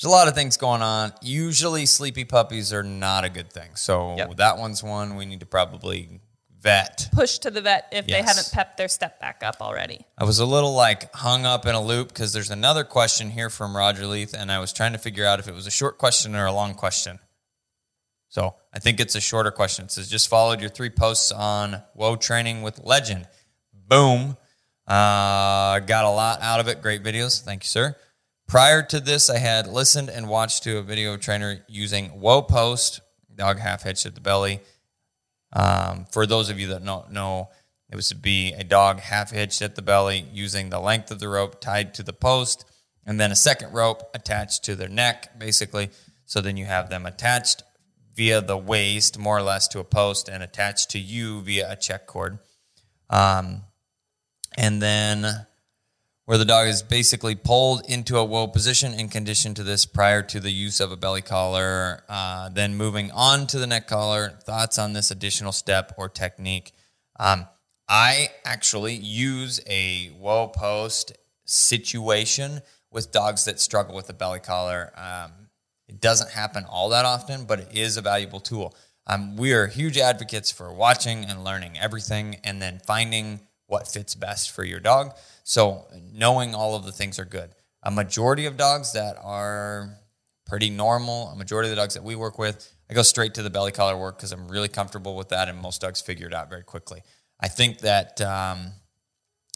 S1: There's a lot of things going on. Usually, sleepy puppies are not a good thing. So
S2: Yep.
S1: that one's one we need to probably vet.
S2: push to the vet if they haven't pepped their step back up already.
S1: I was a little like hung up in a loop because there's another question here from Roger Leith, and I was trying to figure out if it was a short question or a long question. So I think it's a shorter question. It says just followed your three posts on Whoa training with Legend. Boom. Uh, got a lot out of it. Great videos. Thank you, sir. Prior to this, I had listened and watched to a video trainer using Whoa Post, dog half hitched at the belly. Um, for those of you that don't know, it was to be a dog half hitched at the belly using the length of the rope tied to the post and then a second rope attached to their neck, basically. So then you have them attached via the waist, more or less, to a post and attached to you via a check cord. Um, and then where the dog is basically pulled into a whoa position and conditioned to this prior to the use of a belly collar. Uh, then moving on to the neck collar. Thoughts on this additional step or technique? Um, I actually use a whoa post situation with dogs that struggle with the belly collar. Um, it doesn't happen all that often, but it is a valuable tool. Um, we are huge advocates for watching and learning everything and then finding what fits best for your dog. So, knowing all of the things are good. A majority of dogs that are pretty normal, a majority of the dogs that we work with, I go straight to the belly collar work because I'm really comfortable with that, and most dogs figure it out very quickly. I think that um,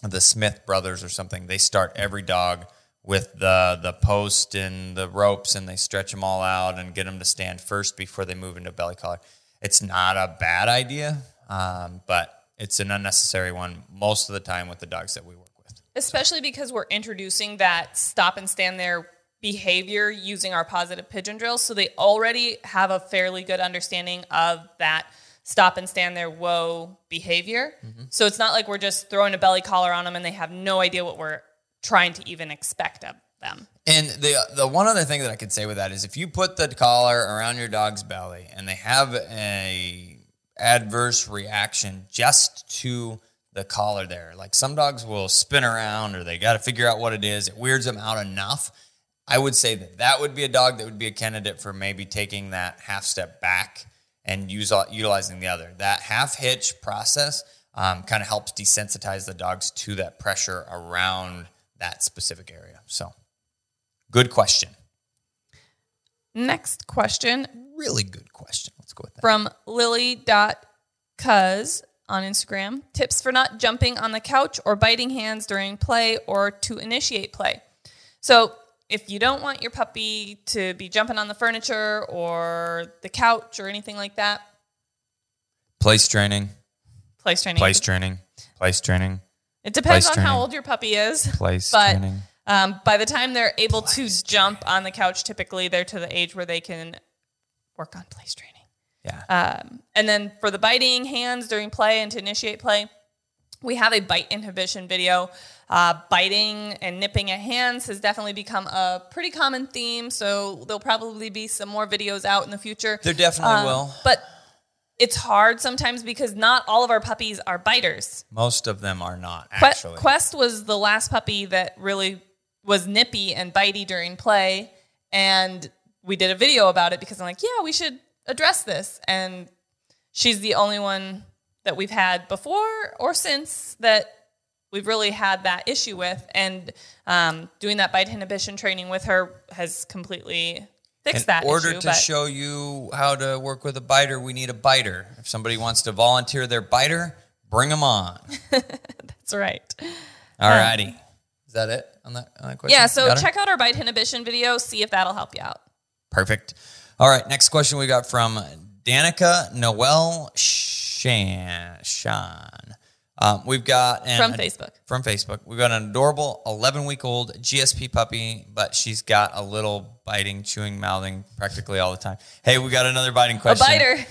S1: the Smith brothers or something, they start every dog with the the post and the ropes, and they stretch them all out and get them to stand first before they move into belly collar. It's not a bad idea, um, but it's an unnecessary one most of the time with the dogs that we work.
S2: Especially because we're introducing that stop and stand there behavior using our positive pigeon drills. So they already have a fairly good understanding of that stop and stand there whoa behavior.
S1: Mm-hmm.
S2: So it's not like we're just throwing a belly collar on them and they have no idea what we're trying to even expect of them.
S1: And the the one other thing that I could say with that is if you put the collar around your dog's belly and they have a adverse reaction just to the collar there, like some dogs will spin around or they got to figure out what it is, it weirds them out enough. I would say that that would be a dog that would be a candidate for maybe taking that half step back and use utilizing the other. That half hitch process um, kind of helps desensitize the dogs to that pressure around that specific area. So, good question.
S2: Next question
S1: Really good question. Let's go with that.
S2: from lily.cuz on Instagram. Tips for not jumping on the couch or biting hands during play or to initiate play. So, if you don't want your puppy to be jumping on the furniture or the couch or anything like that,
S1: Place training,
S2: place training.
S1: place training, place training,
S2: It depends
S1: place
S2: on how old your puppy is.
S1: place
S2: But
S1: training.
S2: um, by the time they're able to jump on the couch, typically they're to the age where they can work on place training.
S1: Yeah.
S2: Um, and then for the biting hands during play and to initiate play, we have a bite inhibition video. Uh, biting and nipping at hands has definitely become a pretty common theme. So there'll probably be some more videos out in the future.
S1: there definitely
S2: Um,
S1: will.
S2: But it's hard sometimes because not all of our puppies are biters.
S1: Most of them are not actually.
S2: Quest was the last puppy that really was nippy and bitey during play. And we did a video about it because I'm like, yeah, we should address this. And she's the only one that we've had before or since that we've really had that issue with. And um, doing that bite inhibition training with her has completely fixed
S1: In
S2: that In
S1: order
S2: issue.
S1: to
S2: but
S1: show you how to work with a biter, we need a biter. If somebody wants to volunteer their biter, bring them on. *laughs*
S2: that's right.
S1: Alrighty. Is that it on that, on that question?
S2: Yeah, so check out our bite inhibition video, see if that'll help you out.
S1: Perfect. All right, next question we got from Danica Noel Shan. Sean. Um, we've got an,
S2: From Facebook.
S1: From Facebook, we've got an adorable 11 week old GSP puppy, but she's got a little biting, chewing, mouthing practically all the time. Hey, we got another biting question.
S2: A biter.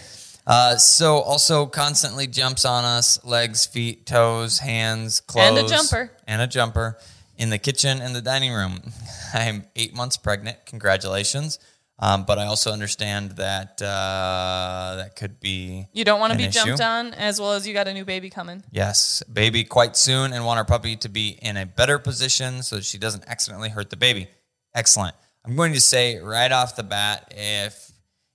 S1: Uh, so also constantly jumps on us, legs, feet, toes, hands, clothes,
S2: And a jumper.
S1: and a jumper in the kitchen and the dining room. *laughs* I'm eight months pregnant. Congratulations. Um, but I also understand that uh, that could be
S2: You don't want to be jumped on, as well as you got a new baby coming.
S1: Yes, baby quite soon and want our puppy to be in a better position so that she doesn't accidentally hurt the baby. Excellent. I'm going to say right off the bat if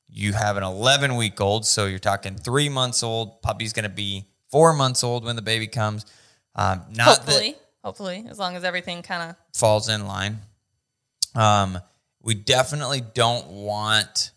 S1: you have an 11 week old, so you're talking three months old, puppy's going to be four months old when the baby comes. Um, not
S2: hopefully, hopefully, as long as everything kind of
S1: falls in line. Um, we definitely don't want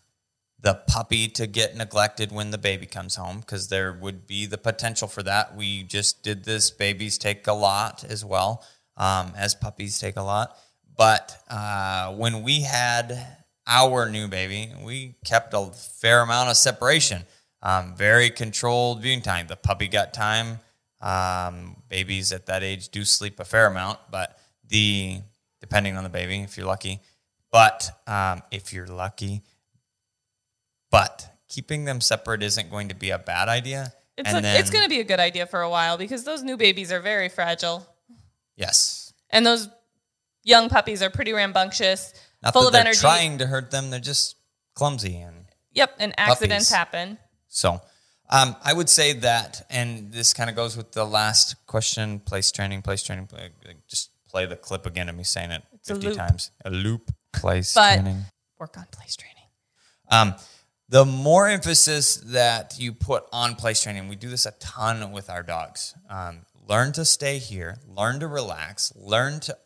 S1: the puppy to get neglected when the baby comes home because there would be the potential for that. We just did this. Babies take a lot as well, um, as puppies take a lot. But uh, when we had our new baby, we kept a fair amount of separation, um, very controlled viewing time. The puppy got time. Um, babies at that age do sleep a fair amount, but the depending on the baby, if you're lucky. But um, if you're lucky, but keeping them separate isn't going to be a bad idea.
S2: it's
S1: and
S2: a,
S1: then,
S2: it's going to be a good idea for a while because those new babies are very fragile,
S1: yes,
S2: and those young puppies are pretty rambunctious,
S1: not
S2: full
S1: that
S2: of
S1: they're
S2: energy.
S1: trying to hurt them; they're just clumsy and
S2: Yep, and accidents
S1: Puppies.
S2: happen.
S1: So, Um, I would say that, and this kind of goes with the last question: place training, place training. Play, just play the clip again of me saying it
S2: a
S1: fifty
S2: loop.
S1: times. A loop, place
S2: But-
S1: training.
S2: Work on place training.
S1: Um, the more emphasis that you put on place training, we do this a ton with our dogs. Um, learn to stay here, learn to relax, learn to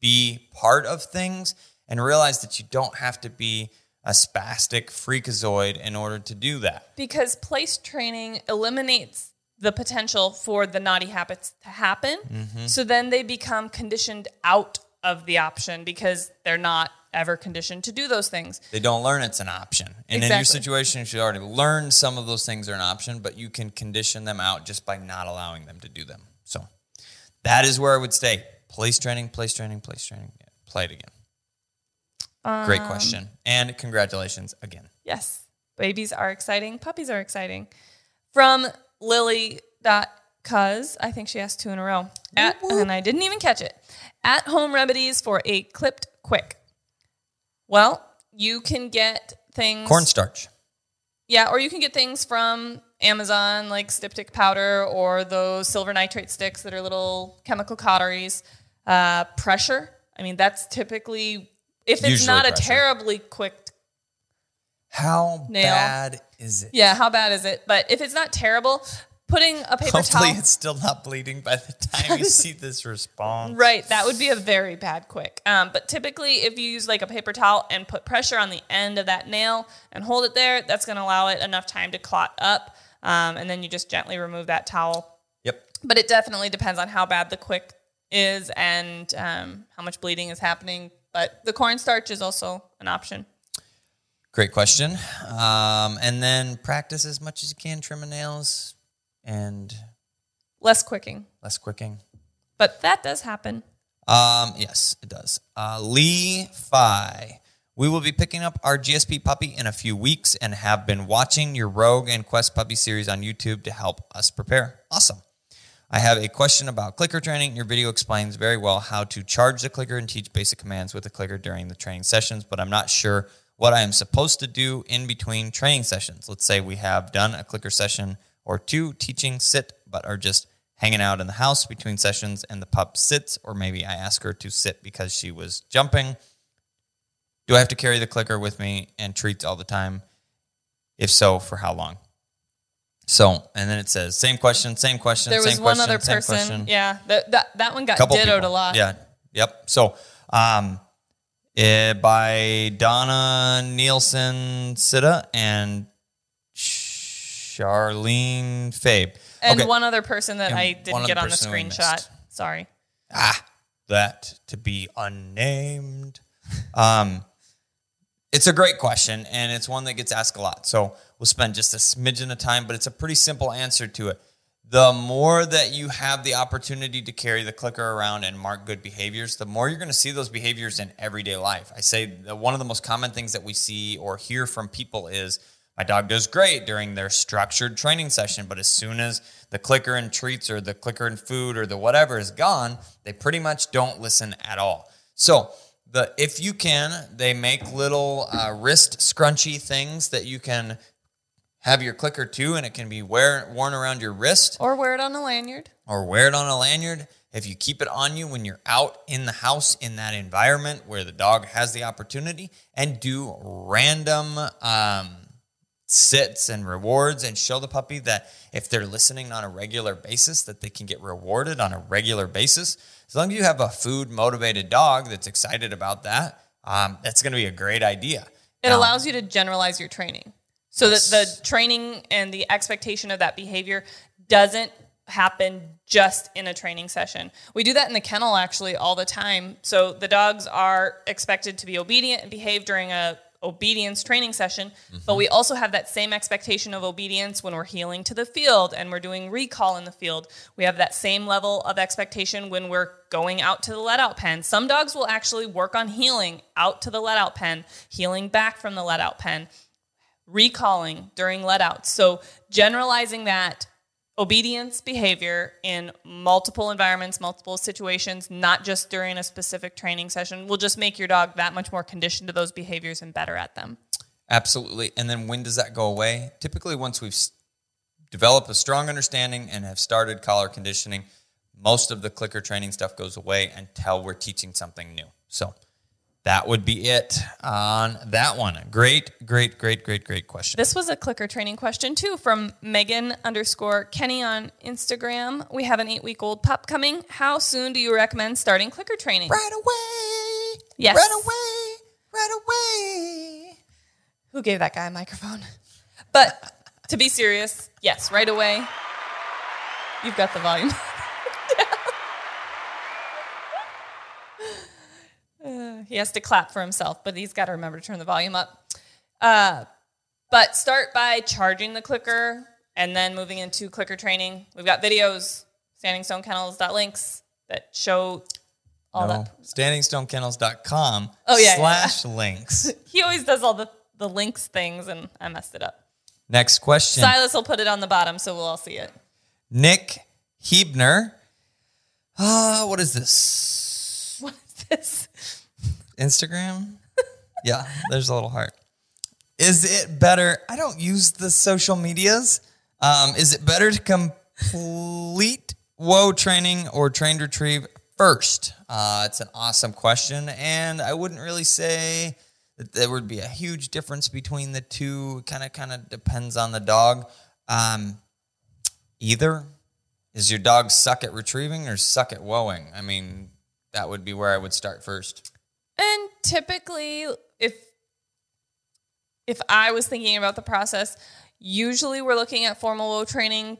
S1: be part of things, and realize that you don't have to be a spastic freakazoid in order to do that.
S2: because place training eliminates the potential for the naughty habits to happen.
S1: Mm-hmm.
S2: So then they become conditioned out of the option because they're not ever conditioned to do those things.
S1: They don't learn it's an option. And in your
S2: Exactly.
S1: situation, you should already learn some of those things are an option, but you can condition them out just by not allowing them to do them. So that is where I would stay. Place training, place training, place training. Yeah, play it again. Great
S2: Um,
S1: question. And congratulations again.
S2: Yes, babies are exciting. Puppies are exciting. From Lily dot cuz I think she asked two in a row. At, and I didn't even catch it. At home remedies for a clipped quick. Well, you can get things
S1: Cornstarch.
S2: Yeah, or you can get things from Amazon like styptic powder or those silver nitrate sticks that are little chemical cauteries. Uh, pressure. I mean, that's typically if it's
S1: Usually
S2: not a terribly quick
S1: How
S2: Nail.
S1: bad is it?
S2: Yeah, how bad is it? But if it's not terrible, putting a paper
S1: Hopefully
S2: towel.
S1: it's still not bleeding by the time you *laughs* see this response.
S2: Right, that would be a very bad quick. Um, but typically, if you use like a paper towel and put pressure on the end of that nail and hold it there, that's going to allow it enough time to clot up. Um, and then you just gently remove that towel.
S1: Yep.
S2: But it definitely depends on how bad the quick is and um, how much bleeding is happening. But the cornstarch is also an option.
S1: Great question. Um, and then practice as much as you can trimming nails and
S2: Less quicking,
S1: less quicking.
S2: but that does happen.
S1: Um, yes, it does. Uh, Lee Fi. We will be picking up our GSP puppy in a few weeks and have been watching your Rogue and Quest puppy series on YouTube to help us prepare. Awesome. I have a question about clicker training. Your video explains very well how to charge the clicker and teach basic commands with the clicker during the training sessions, but I'm not sure what I am supposed to do in between training sessions. Let's say we have done a clicker session or two teaching sit, but are just hanging out in the house between sessions and the pup sits, or maybe I ask her to sit because she was jumping. Do I have to carry the clicker with me and treats all the time? If so, for how long? So, and then it says same question, same question.
S2: There was one
S1: question,
S2: other person.
S1: question.
S2: Yeah, that, that, that one got
S1: Couple
S2: dittoed
S1: people.
S2: a lot.
S1: Yeah. Yep. So, um, eh, by Donna Nielsen Sitta and Charlene Fabe.
S2: And
S1: okay.
S2: one other person that
S1: And
S2: I didn't get on the screenshot. Sorry.
S1: ah, that to be unnamed. Um, it's a great question, and it's one that gets asked a lot. So we'll spend just a smidgen of time, but it's a pretty simple answer to it. The more that you have the opportunity to carry the clicker around and mark good behaviors, the more you're going to see those behaviors in everyday life. I say that one of the most common things that we see or hear from people is my dog does great during their structured training session, but as soon as the clicker and treats or the clicker and food or the whatever is gone, they pretty much don't listen at all. So, the if you can, they make little uh, wrist scrunchy things that you can have your clicker to, and it can be wear, worn around your wrist
S2: Or wear it on a lanyard.
S1: or wear it on a lanyard. If you keep it on you when you're out in the house in that environment where the dog has the opportunity, and do random um, sits and rewards, and show the puppy that if they're listening on a regular basis, that they can get rewarded on a regular basis. As long as you have a food motivated dog that's excited about that, um, that's going to be a great idea.
S2: It
S1: Now-
S2: allows you to generalize your training so
S1: Yes.
S2: that the training and the expectation of that behavior doesn't happen just in a training session. We do that in the kennel actually all the time. So the dogs are expected to be obedient and behave during a obedience training session, but mm-hmm. we also have that same expectation of obedience when we're heeling to the field and we're doing recall in the field. We have that same level of expectation when we're going out to the let out pen. Some dogs will actually work on heeling out to the let out pen, heeling back from the let out pen recalling during let outs. So generalizing that obedience behavior in multiple environments, multiple situations, not just during a specific training session, will just make your dog that much more conditioned to those behaviors and better at them.
S1: Absolutely. And then when does that go away? Typically, once we've s- develop a strong understanding and have started collar conditioning, most of the clicker training stuff goes away until we're teaching something new. So that would be it on that one. Great, great, great, great, great question.
S2: This was a clicker training question too from Megan underscore Kenny on Instagram. We have an eight week old pup coming. How soon do you recommend starting clicker training?
S1: Right away.
S2: Yes.
S1: Right away. Right away.
S2: Who gave that guy a microphone? But to be serious, yes, right away. You've got the volume. *laughs* Uh, he has to clap for himself, but he's got to remember to turn the volume up. Uh, but start by charging the clicker and then moving into clicker training. We've got videos, standingstonekennels.links that show all
S1: No,
S2: that.
S1: standingstonekennels.com
S2: Oh, yeah, yeah,
S1: slash links. *laughs*
S2: He always does all the, the links things, and I messed it up.
S1: Next question.
S2: Silas will put it on the bottom so we'll all see it.
S1: Nick Hebner. Uh, what is this? *laughs*
S2: What is this?
S1: Instagram? *laughs* yeah, there's a little heart. Is it better? I don't use the social medias. Um, is it better to complete whoa training or trained retrieve first? Uh, it's an awesome question, and I wouldn't really say that there would be a huge difference between the two. Kind of, kind of depends on the dog. Um, either is your dog suck at retrieving or suck at whoaing? I mean, that would be where I would start first.
S2: And typically, if if I was thinking about the process, usually we're looking at formal whoa training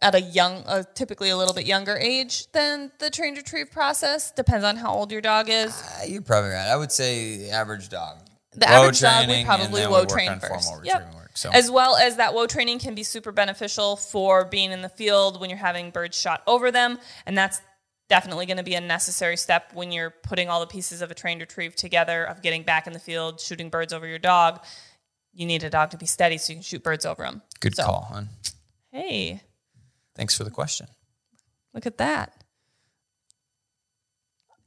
S2: at a young, uh, typically a little bit younger age than the train retrieve process. Depends on how old your dog is.
S1: Uh, you're probably right. I would say the average dog.
S2: The
S1: Whoa
S2: average dog would probably
S1: whoa
S2: train first. Yep.
S1: work. So
S2: As well as that whoa training can be super beneficial for being in the field when you're having birds shot over them. And that's definitely going to be a necessary step when you're putting all the pieces of a trained retrieve together of getting back in the field, shooting birds over your dog. You need a dog to be steady so you can shoot birds over them.
S1: good
S2: So,
S1: call, hon.
S2: Hey,
S1: Thanks for the question.
S2: look at that.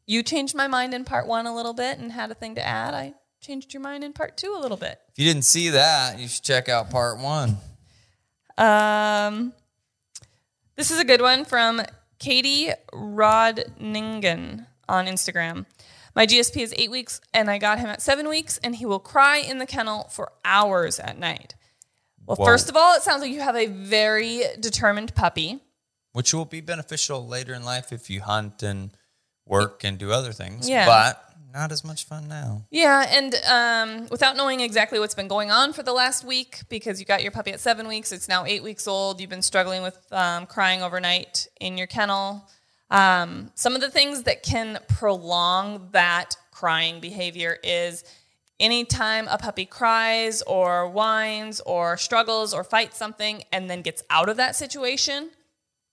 S2: You changed my mind in part one a little bit and had a thing to add. I changed your mind in part two a little bit.
S1: If you didn't see that, you should check out part one.
S2: Um, this is a good one from Katie Rodningen on Instagram. My GSP is eight weeks, and I got him at seven weeks, and he will cry in the kennel for hours at night. Well,
S1: Whoa.
S2: first of all, it sounds like you have a very determined puppy.
S1: Which will be beneficial later in life if you hunt and work and do other things.
S2: Yeah.
S1: But not as much fun now.
S2: Yeah, and um, without knowing exactly what's been going on for the last week, because you got your puppy at seven weeks, it's now eight weeks old. You've been struggling with um, crying overnight in your kennel. Um, some of the things that can prolong that crying behavior is anytime a puppy cries or whines or struggles or fights something and then gets out of that situation,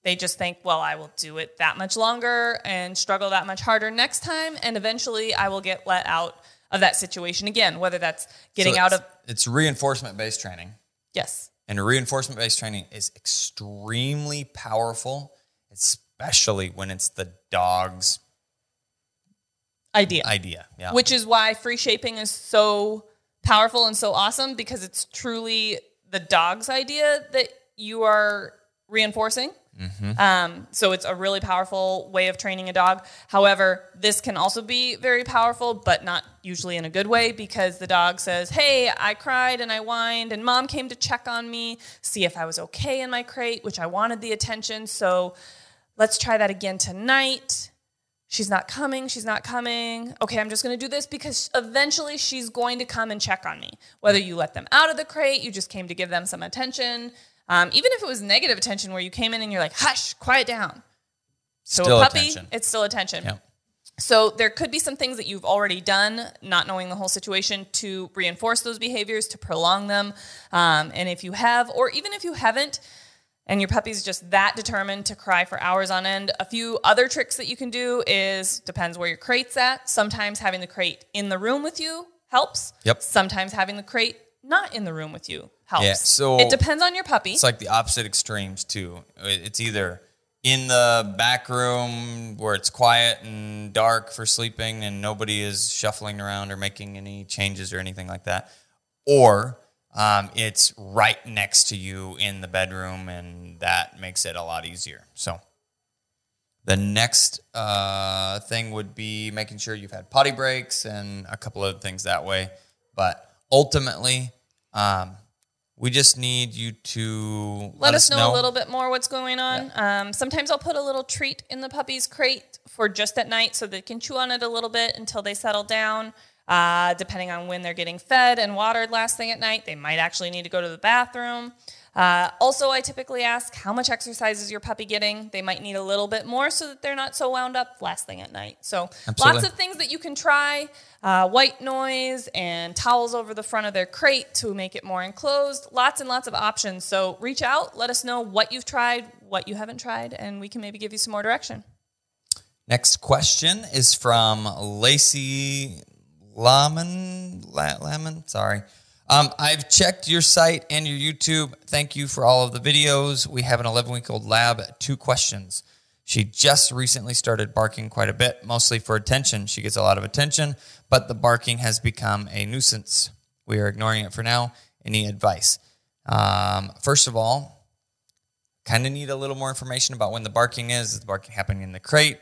S2: they just think, well, I will do it that much longer and struggle that much harder next time, and eventually I will get let out of that situation again, whether that's getting
S1: So
S2: out of,
S1: it's- It's reinforcement based training.
S2: yes,
S1: And reinforcement based training is extremely powerful, especially when it's the dog's
S2: idea.
S1: idea. Yeah.
S2: Which is why free shaping is so powerful and so awesome because it's truly the dog's idea that you are reinforcing. Um, so it's a really powerful way of training a dog. However, this can also be very powerful, but not usually in a good way because the dog says, Hey, I cried and I whined, and mom came to check on me, see if I was okay in my crate, which I wanted the attention. So let's try that again tonight she's not coming she's not coming okay i'm just going to do this because eventually she's going to come and check on me whether you let them out of the crate you just came to give them some attention um, even if it was negative attention where you came in and you're like hush quiet down so
S1: Still
S2: a puppy
S1: attention.
S2: it's still attention
S1: Yeah.
S2: so there could be some things that you've already done, not knowing the whole situation, to reinforce those behaviors, to prolong them. Um, and if you have, or even if you haven't, and your puppy's just that determined to cry for hours on end, a few other tricks that you can do is depends where your crate's at. Sometimes having the crate in the room with you helps.
S1: Yep.
S2: Sometimes having the crate not in the room with you helps.
S1: Yeah, so-
S2: it depends on your puppy.
S1: It's like the opposite extremes too. It's either in the back room where it's quiet and dark for sleeping and nobody is shuffling around or making any changes or anything like that, or um, it's right next to you in the bedroom, and that makes it a lot easier. So, the next uh, thing would be making sure you've had potty breaks and a couple of things that way. But ultimately, um, we just need you to
S2: let, us know, a little bit more what's going on. Um, sometimes I'll put a little treat in the puppy's crate for just at night so they can chew on it a little bit until they settle down. Uh, depending on when they're getting fed and watered last thing at night, they might actually need to go to the bathroom. Uh, also, I typically ask how much exercise is your puppy getting? They might need a little bit more so that they're not so wound up last thing at night. So, Absolutely. lots of things that you can try uh, white noise and towels over the front of their crate to make it more enclosed. Lots and lots of options. So, reach out, let us know what you've tried, what you haven't tried, and we can maybe give you some more direction.
S1: Next question is from Lacey Laman. Laman, sorry. Um, I've checked your site and your YouTube. Thank you for all of the videos. We have an 11 week old lab. Two questions. She just recently started barking quite a bit, mostly for attention. She gets a lot of attention, but the barking has become a nuisance. We are ignoring it for now. Any advice? Um, first of all, kind of need a little more information about when the barking is. Is the barking happening in the crate?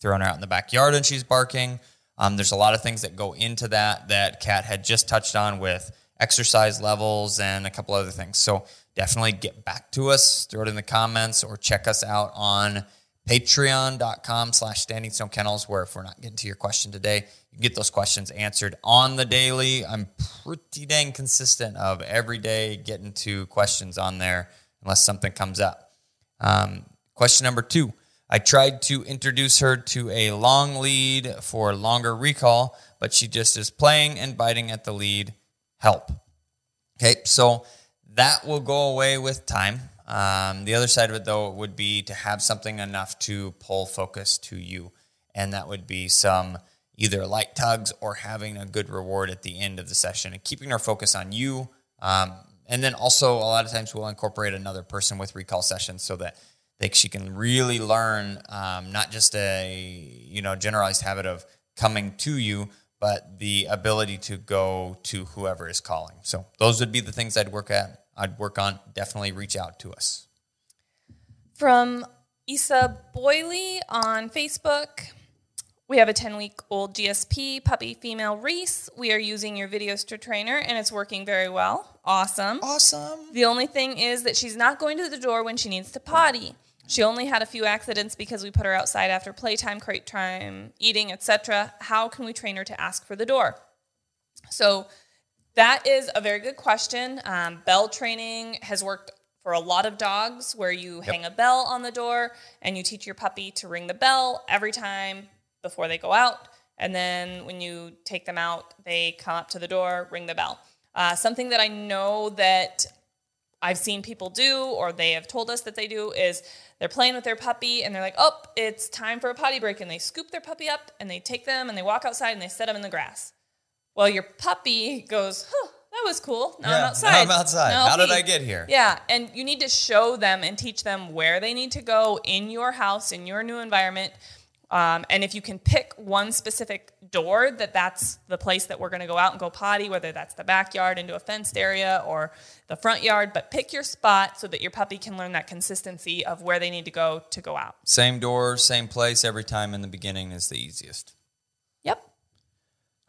S1: Throwing her out in the backyard and she's barking? Um, there's a lot of things that go into that that Kat had just touched on with exercise levels and a couple other things. So definitely get back to us, throw it in the comments, or check us out on patreon.com slash standing stone kennels, where if we're not getting to your question today, you get those questions answered on the daily. I'm pretty dang consistent of every day getting to questions on there unless something comes up. Um, question number two I tried to introduce her to a long lead for longer recall, but she just is playing and biting at the lead. Help. Okay, so that will go away with time. Um, the other side of it, though, would be to have something enough to pull focus to you. And that would be some either light tugs or having a good reward at the end of the session and keeping our focus on you. Um, and then also, a lot of times, we'll incorporate another person with recall sessions so that that she can really learn um, not just a you know generalized habit of coming to you, but the ability to go to whoever is calling. So those would be the things I'd work at. I'd work on. Definitely reach out to us.
S2: From Isa Boyley on Facebook. We have a 10 week old GSP puppy female Reese. We are using your Videoster trainer and it's working very well. Awesome.
S1: Awesome.
S2: The only thing is that she's not going to the door when she needs to potty. She only had a few accidents because we put her outside after playtime, crate time, eating, etc. How can we train her to ask for the door? So that is a very good question. Um, bell training has worked for a lot of dogs where you yep. hang a bell on the door and you teach your puppy to ring the bell every time before they go out. And then when you take them out, they come up to the door, ring the bell. Uh, something that I know that I've seen people do, or they have told us that they do, is they're playing with their puppy and they're like, oh, it's time for a potty break. And they scoop their puppy up and they take them and they walk outside and they set them in the grass. Well, your puppy goes, huh, that was cool. Now yeah, I'm outside.
S1: Now I'm outside. Now How did I get here?
S2: Yeah. And you need to show them and teach them where they need to go in your house, in your new environment um, and if you can pick one specific door that that's the place that we're going to go out and go potty, whether that's the backyard into a fenced area or the front yard, but pick your spot so that your puppy can learn that consistency of where they need to go to go out.
S1: Same door, same place every time in the beginning is the easiest.
S2: Yep.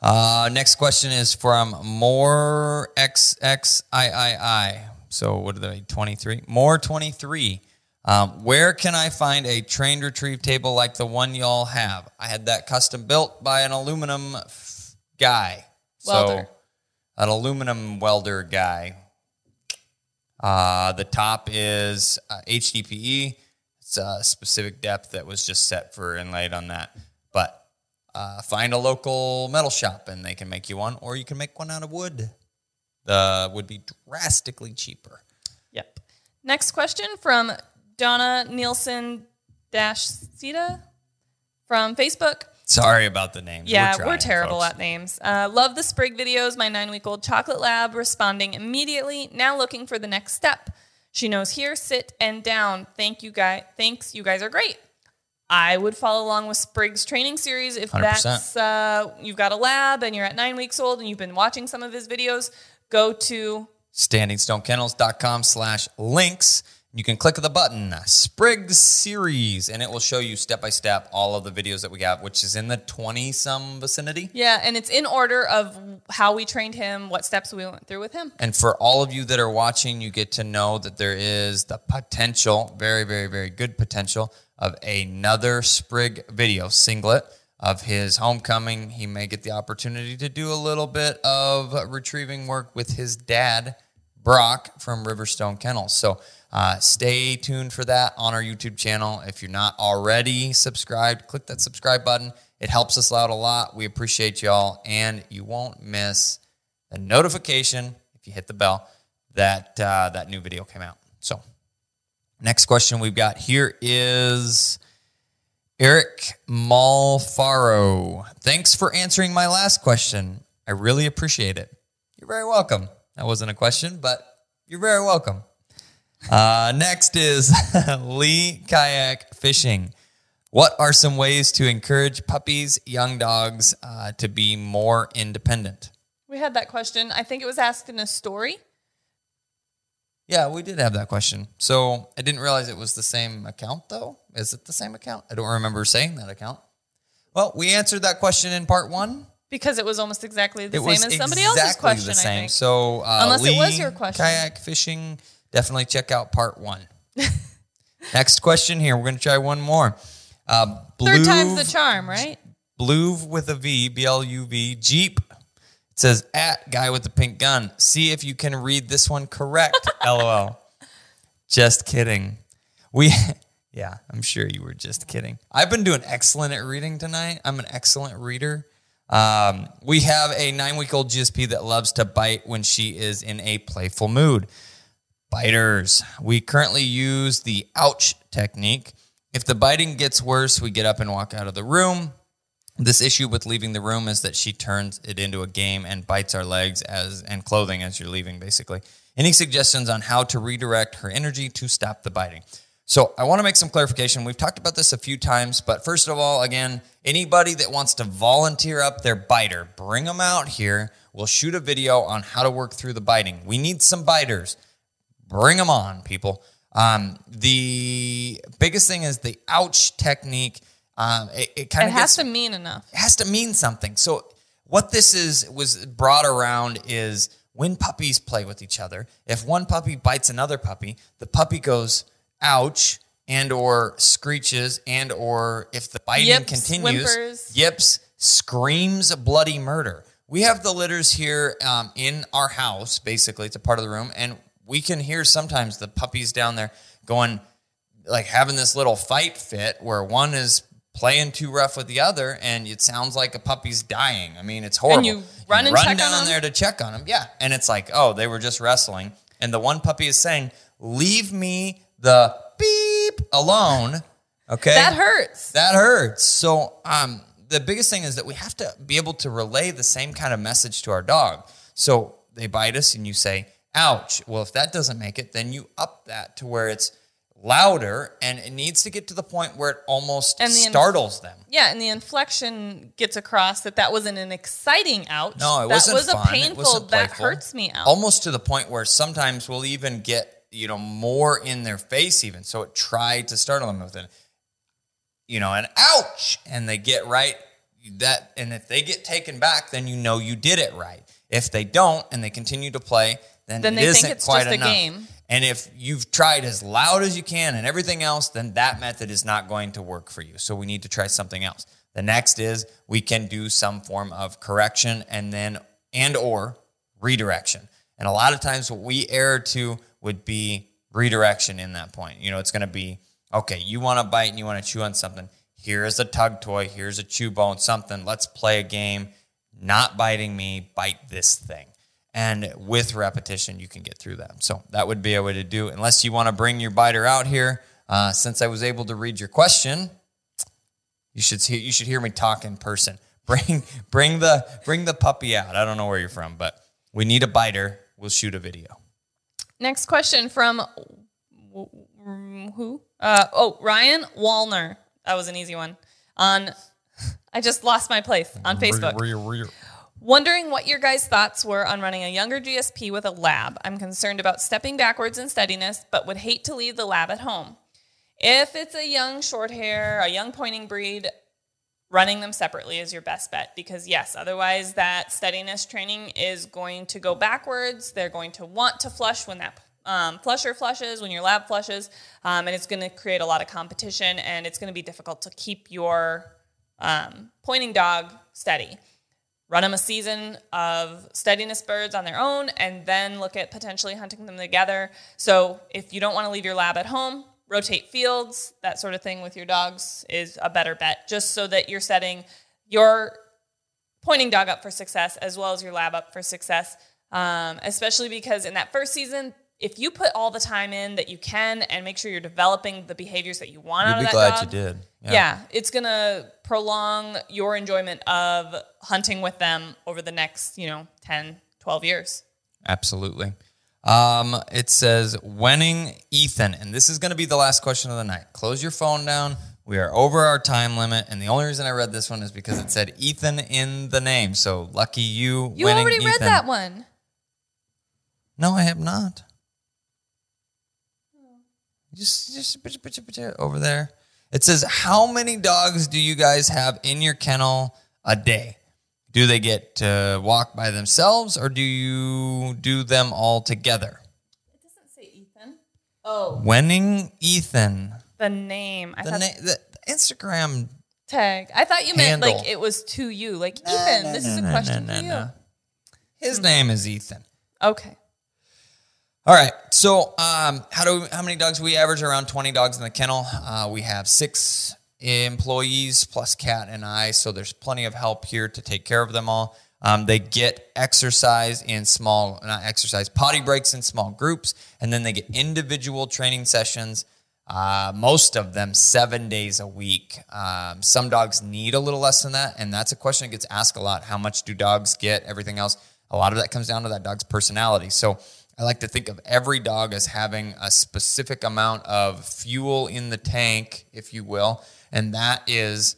S1: Uh, next question is from more XXIII. So what are they? 23? More 23. Um, where can I find a trained retrieve table like the one y'all have? I had that custom built by an aluminum f- guy.
S2: Welder. So,
S1: an aluminum welder guy. Uh, the top is uh, HDPE. It's a specific depth that was just set for inlaid on that. But uh, find a local metal shop and they can make you one, or you can make one out of wood. The would be drastically cheaper.
S2: Yep. Next question from Donna Nielsen Dash Sita from Facebook.
S1: Sorry about the names.
S2: Yeah, we're, trying, we're terrible folks. at names. Uh, love the Sprig videos. My nine week old chocolate lab responding immediately. Now looking for the next step. She knows here, sit, and down. Thank you, guys. Thanks, you guys are great. I would follow along with Sprig's training series if 100%. that's uh, you've got a lab and you're at nine weeks old and you've been watching some of his videos. Go to
S1: standingstonekennels.com slash links. You can click the button Sprig's Series, and it will show you step by step all of the videos that we have, which is in the 20 some vicinity.
S2: Yeah, and it's in order of how we trained him, what steps we went through with him.
S1: And for all of you that are watching, you get to know that there is the potential, very, very, very good potential of another Sprig video singlet of his homecoming. He may get the opportunity to do a little bit of retrieving work with his dad, Brock from Riverstone Kennels. So uh, stay tuned for that on our YouTube channel. If you're not already subscribed, click that subscribe button. It helps us out a lot. We appreciate y'all, and you won't miss the notification if you hit the bell that uh, that new video came out. So, next question we've got here is Eric Malfaro. Thanks for answering my last question. I really appreciate it. You're very welcome. That wasn't a question, but you're very welcome. Uh, next is *laughs* Lee Kayak Fishing. What are some ways to encourage puppies, young dogs uh, to be more independent?
S2: We had that question. I think it was asked in a story.
S1: Yeah, we did have that question. So I didn't realize it was the same account, though. Is it the same account? I don't remember saying that account. Well, we answered that question in part one.
S2: Because it was almost exactly the
S1: It
S2: same as somebody
S1: exactly
S2: else's question.
S1: the
S2: I
S1: same.
S2: think.
S1: So uh,
S2: Unless it was your question.
S1: Kayak fishing. Definitely check out part one. *laughs* Next question here. We're going to try one more. Uh,
S2: Third time's the charm, right?
S1: Bluv with a V, B L U V, Jeep. It says at guy with the pink gun. See if you can read this one correct. *laughs* LOL. Just kidding. We, *laughs* yeah, I'm sure you were just kidding. I've been doing excellent at reading tonight. I'm an excellent reader. Um, we have a nine week old GSP that loves to bite when she is in a playful mood. Biters. We currently use the ouch technique. If the biting gets worse, we get up and walk out of the room. This issue with leaving the room is that she turns it into a game and bites our legs as and clothing as you're leaving, basically. Any suggestions on how to redirect her energy to stop the biting? So I want to make some clarification. We've talked about this a few times, but first of all, again, anybody that wants to volunteer up their biter, bring them out here. We'll shoot a video on how to work through the biting. We need some biters bring them on people um, the biggest thing is the ouch technique um, it, it kind of
S2: has
S1: gets
S2: to mean enough.
S1: it has to mean something so what this is was brought around is when puppies play with each other if one puppy bites another puppy the puppy goes ouch and or screeches and or if the biting
S2: Yips,
S1: continues
S2: whimpers.
S1: yips screams bloody murder. We have the litters here um, in our house basically. It's a part of the room and we can hear sometimes the puppies down there going like having this little fight fit where one is playing too rough with the other and it sounds like a puppy's dying. I mean it's horrible.
S2: And you run and
S1: run down there to check on them yeah. And it's like oh they were just wrestling. And the one puppy is saying leave me the beep alone okay
S2: That hurts.
S1: that hurts. So, um, the biggest thing is that we have to be able to relay the same kind of message to our dog. So they bite us, and you say, "Ouch!" Well, if that doesn't make it, then you up that to where it's louder, and it needs to get to the point where it almost
S2: And the-
S1: startles them.
S2: Yeah, and the inflection gets across that that wasn't an exciting ouch.
S1: No, it
S2: that
S1: wasn't
S2: was
S1: fun.
S2: a painful. that hurts me out.
S1: almost to the point where sometimes we'll even get you know more in their face even. So it tried to startle them with it. You know an ouch! And they get right that and if they get taken back then you know you did it right. If they don't and they continue to play then,
S2: Then
S1: it
S2: they think
S1: isn't
S2: it's
S1: quite
S2: just a
S1: enough.
S2: game.
S1: and if you've tried as loud as you can and everything else then that method is not going to work for you. So we need to try something else. The next is we can do some form of correction and then and or redirection. And a lot of times what we err to would be redirection in that point. You know it's going to be okay you want to bite and you want to chew on something. Here's a tug toy. Here's a chew bone something. Let's play a game. Not biting me bite this thing. And with repetition you can get through that. So that would be a way to do unless you want to bring your biter out here uh, since i was able to read your question you should see you should hear me talk in person. *laughs* Bring bring the bring the puppy out. I don't know where you're from but we need a biter. We'll shoot a video
S2: Next question from who? Uh, oh, Ryan Wallner. That was an easy one. On, *laughs* I just lost my place on Facebook. Wondering what your guys' thoughts were on running a younger GSP with a lab. I'm concerned about stepping backwards in steadiness, but would hate to leave the lab at home. If it's a young short hair, a young pointing breed, running them separately is your best bet because, yes, otherwise that steadiness training is going to go backwards. They're going to want to flush when that um, flusher flushes, when your lab flushes, um, and it's going to create a lot of competition and it's going to be difficult to keep your um, pointing dog steady. Run them a season of steadiness birds on their own and then look at potentially hunting them together. So if you don't want to leave your lab at home, rotate fields, that sort of thing with your dogs is a better bet, just so that you're setting your pointing dog up for success as well as your lab up for success. Um, especially because in that first season, if you put all the time in that you can and make sure you're developing the behaviors that you want
S1: You'd
S2: out of that
S1: glad
S2: dog,
S1: you did.
S2: Yeah. yeah. it's gonna prolong your enjoyment of hunting with them over the next, you know, 10, 12 years.
S1: Absolutely. Um, it says winning Ethan, and this is going to be the last question of the night. Close your phone down. We are over our time limit, and the only reason I read this one is because it said Ethan in the name. So lucky you.
S2: You already read that one.
S1: No, I have not. Just, just put- put- put- put- over there. It says, "How many dogs do you guys have in your kennel a day? Do they get to walk by themselves, or do you do them all together?"
S2: It doesn't say Ethan. Oh,
S1: Winning Ethan.
S2: the name. I
S1: The,
S2: thought
S1: na- the Instagram.
S2: tag. I thought you meant like it was to you. Like Ethan, this is a
S1: No, no,
S2: question
S1: no,
S2: for you.
S1: no. His name is Ethan.
S2: Okay.
S1: All right. So, um, how do we, how many dogs we average? Around twenty dogs in the kennel. Uh, we have six employees plus Kat and I, so there's plenty of help here to take care of them all. Um, they get exercise in small, not exercise, potty breaks in small groups, and then they get individual training sessions. Uh, most of them seven days a week. Um, some dogs need a little less than that, and that's a question that gets asked a lot. How much do dogs get? Everything else. A lot of that comes down to that dog's personality. So I like to think of every dog as having a specific amount of fuel in the tank, if you will, and that is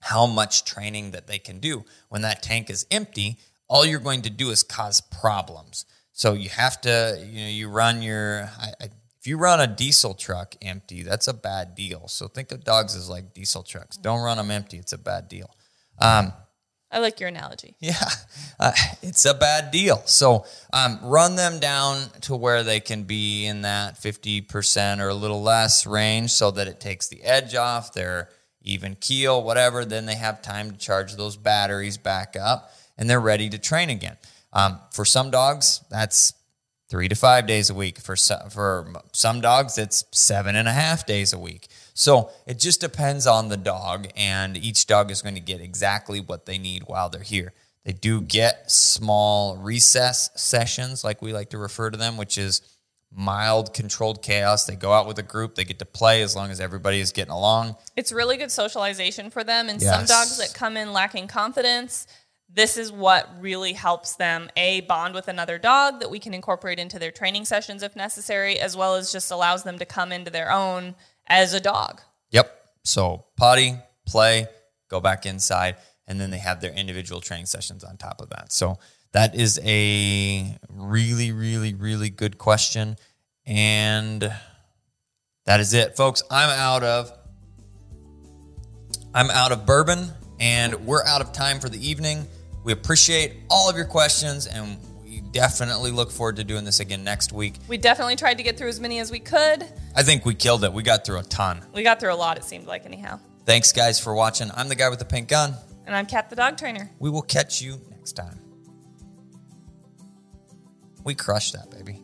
S1: how much training that they can do. When that tank is empty, all you're going to do is cause problems. So you have to, you know, you run your, I, I, if you run a diesel truck empty, that's a bad deal. So think of dogs as like diesel trucks. Don't run them empty. It's a bad deal. Um,
S2: I like your analogy. *laughs*
S1: yeah, uh, it's a bad deal. So um, run them down to where they can be in that 50% or a little less range so that it takes the edge off, their even keel, whatever. Then they have time to charge those batteries back up and they're ready to train again. Um, for some dogs, that's three to five days a week. For for some dogs, it's seven and a half days a week. So it just depends on the dog, and each dog is going to get exactly what they need while they're here. They do get small recess sessions, like we like to refer to them, which is mild controlled chaos. They go out with a group, they get to play as long as everybody is getting along.
S2: It's really good socialization for them. And some dogs that come in lacking confidence, this is what really helps them a bond with another dog that we can incorporate into their training sessions if necessary, as well as just allows them to come into their own as a dog.
S1: Yep. So potty, play, go back inside, and then they have their individual training sessions on top of that. So that is a really, really, really good question. And that is it, folks. I'm out of I'm out of bourbon and we're out of time for the evening. We appreciate all of your questions and definitely look forward to doing this again next week.
S2: We definitely tried to get through as many as we could.
S1: I think we killed it. We got through a ton.
S2: We got through a lot, it seemed like, anyhow.
S1: Thanks, guys, for watching. I'm the guy with the pink gun.
S2: And I'm Kat the dog trainer.
S1: We will catch you next time. We crushed that, baby.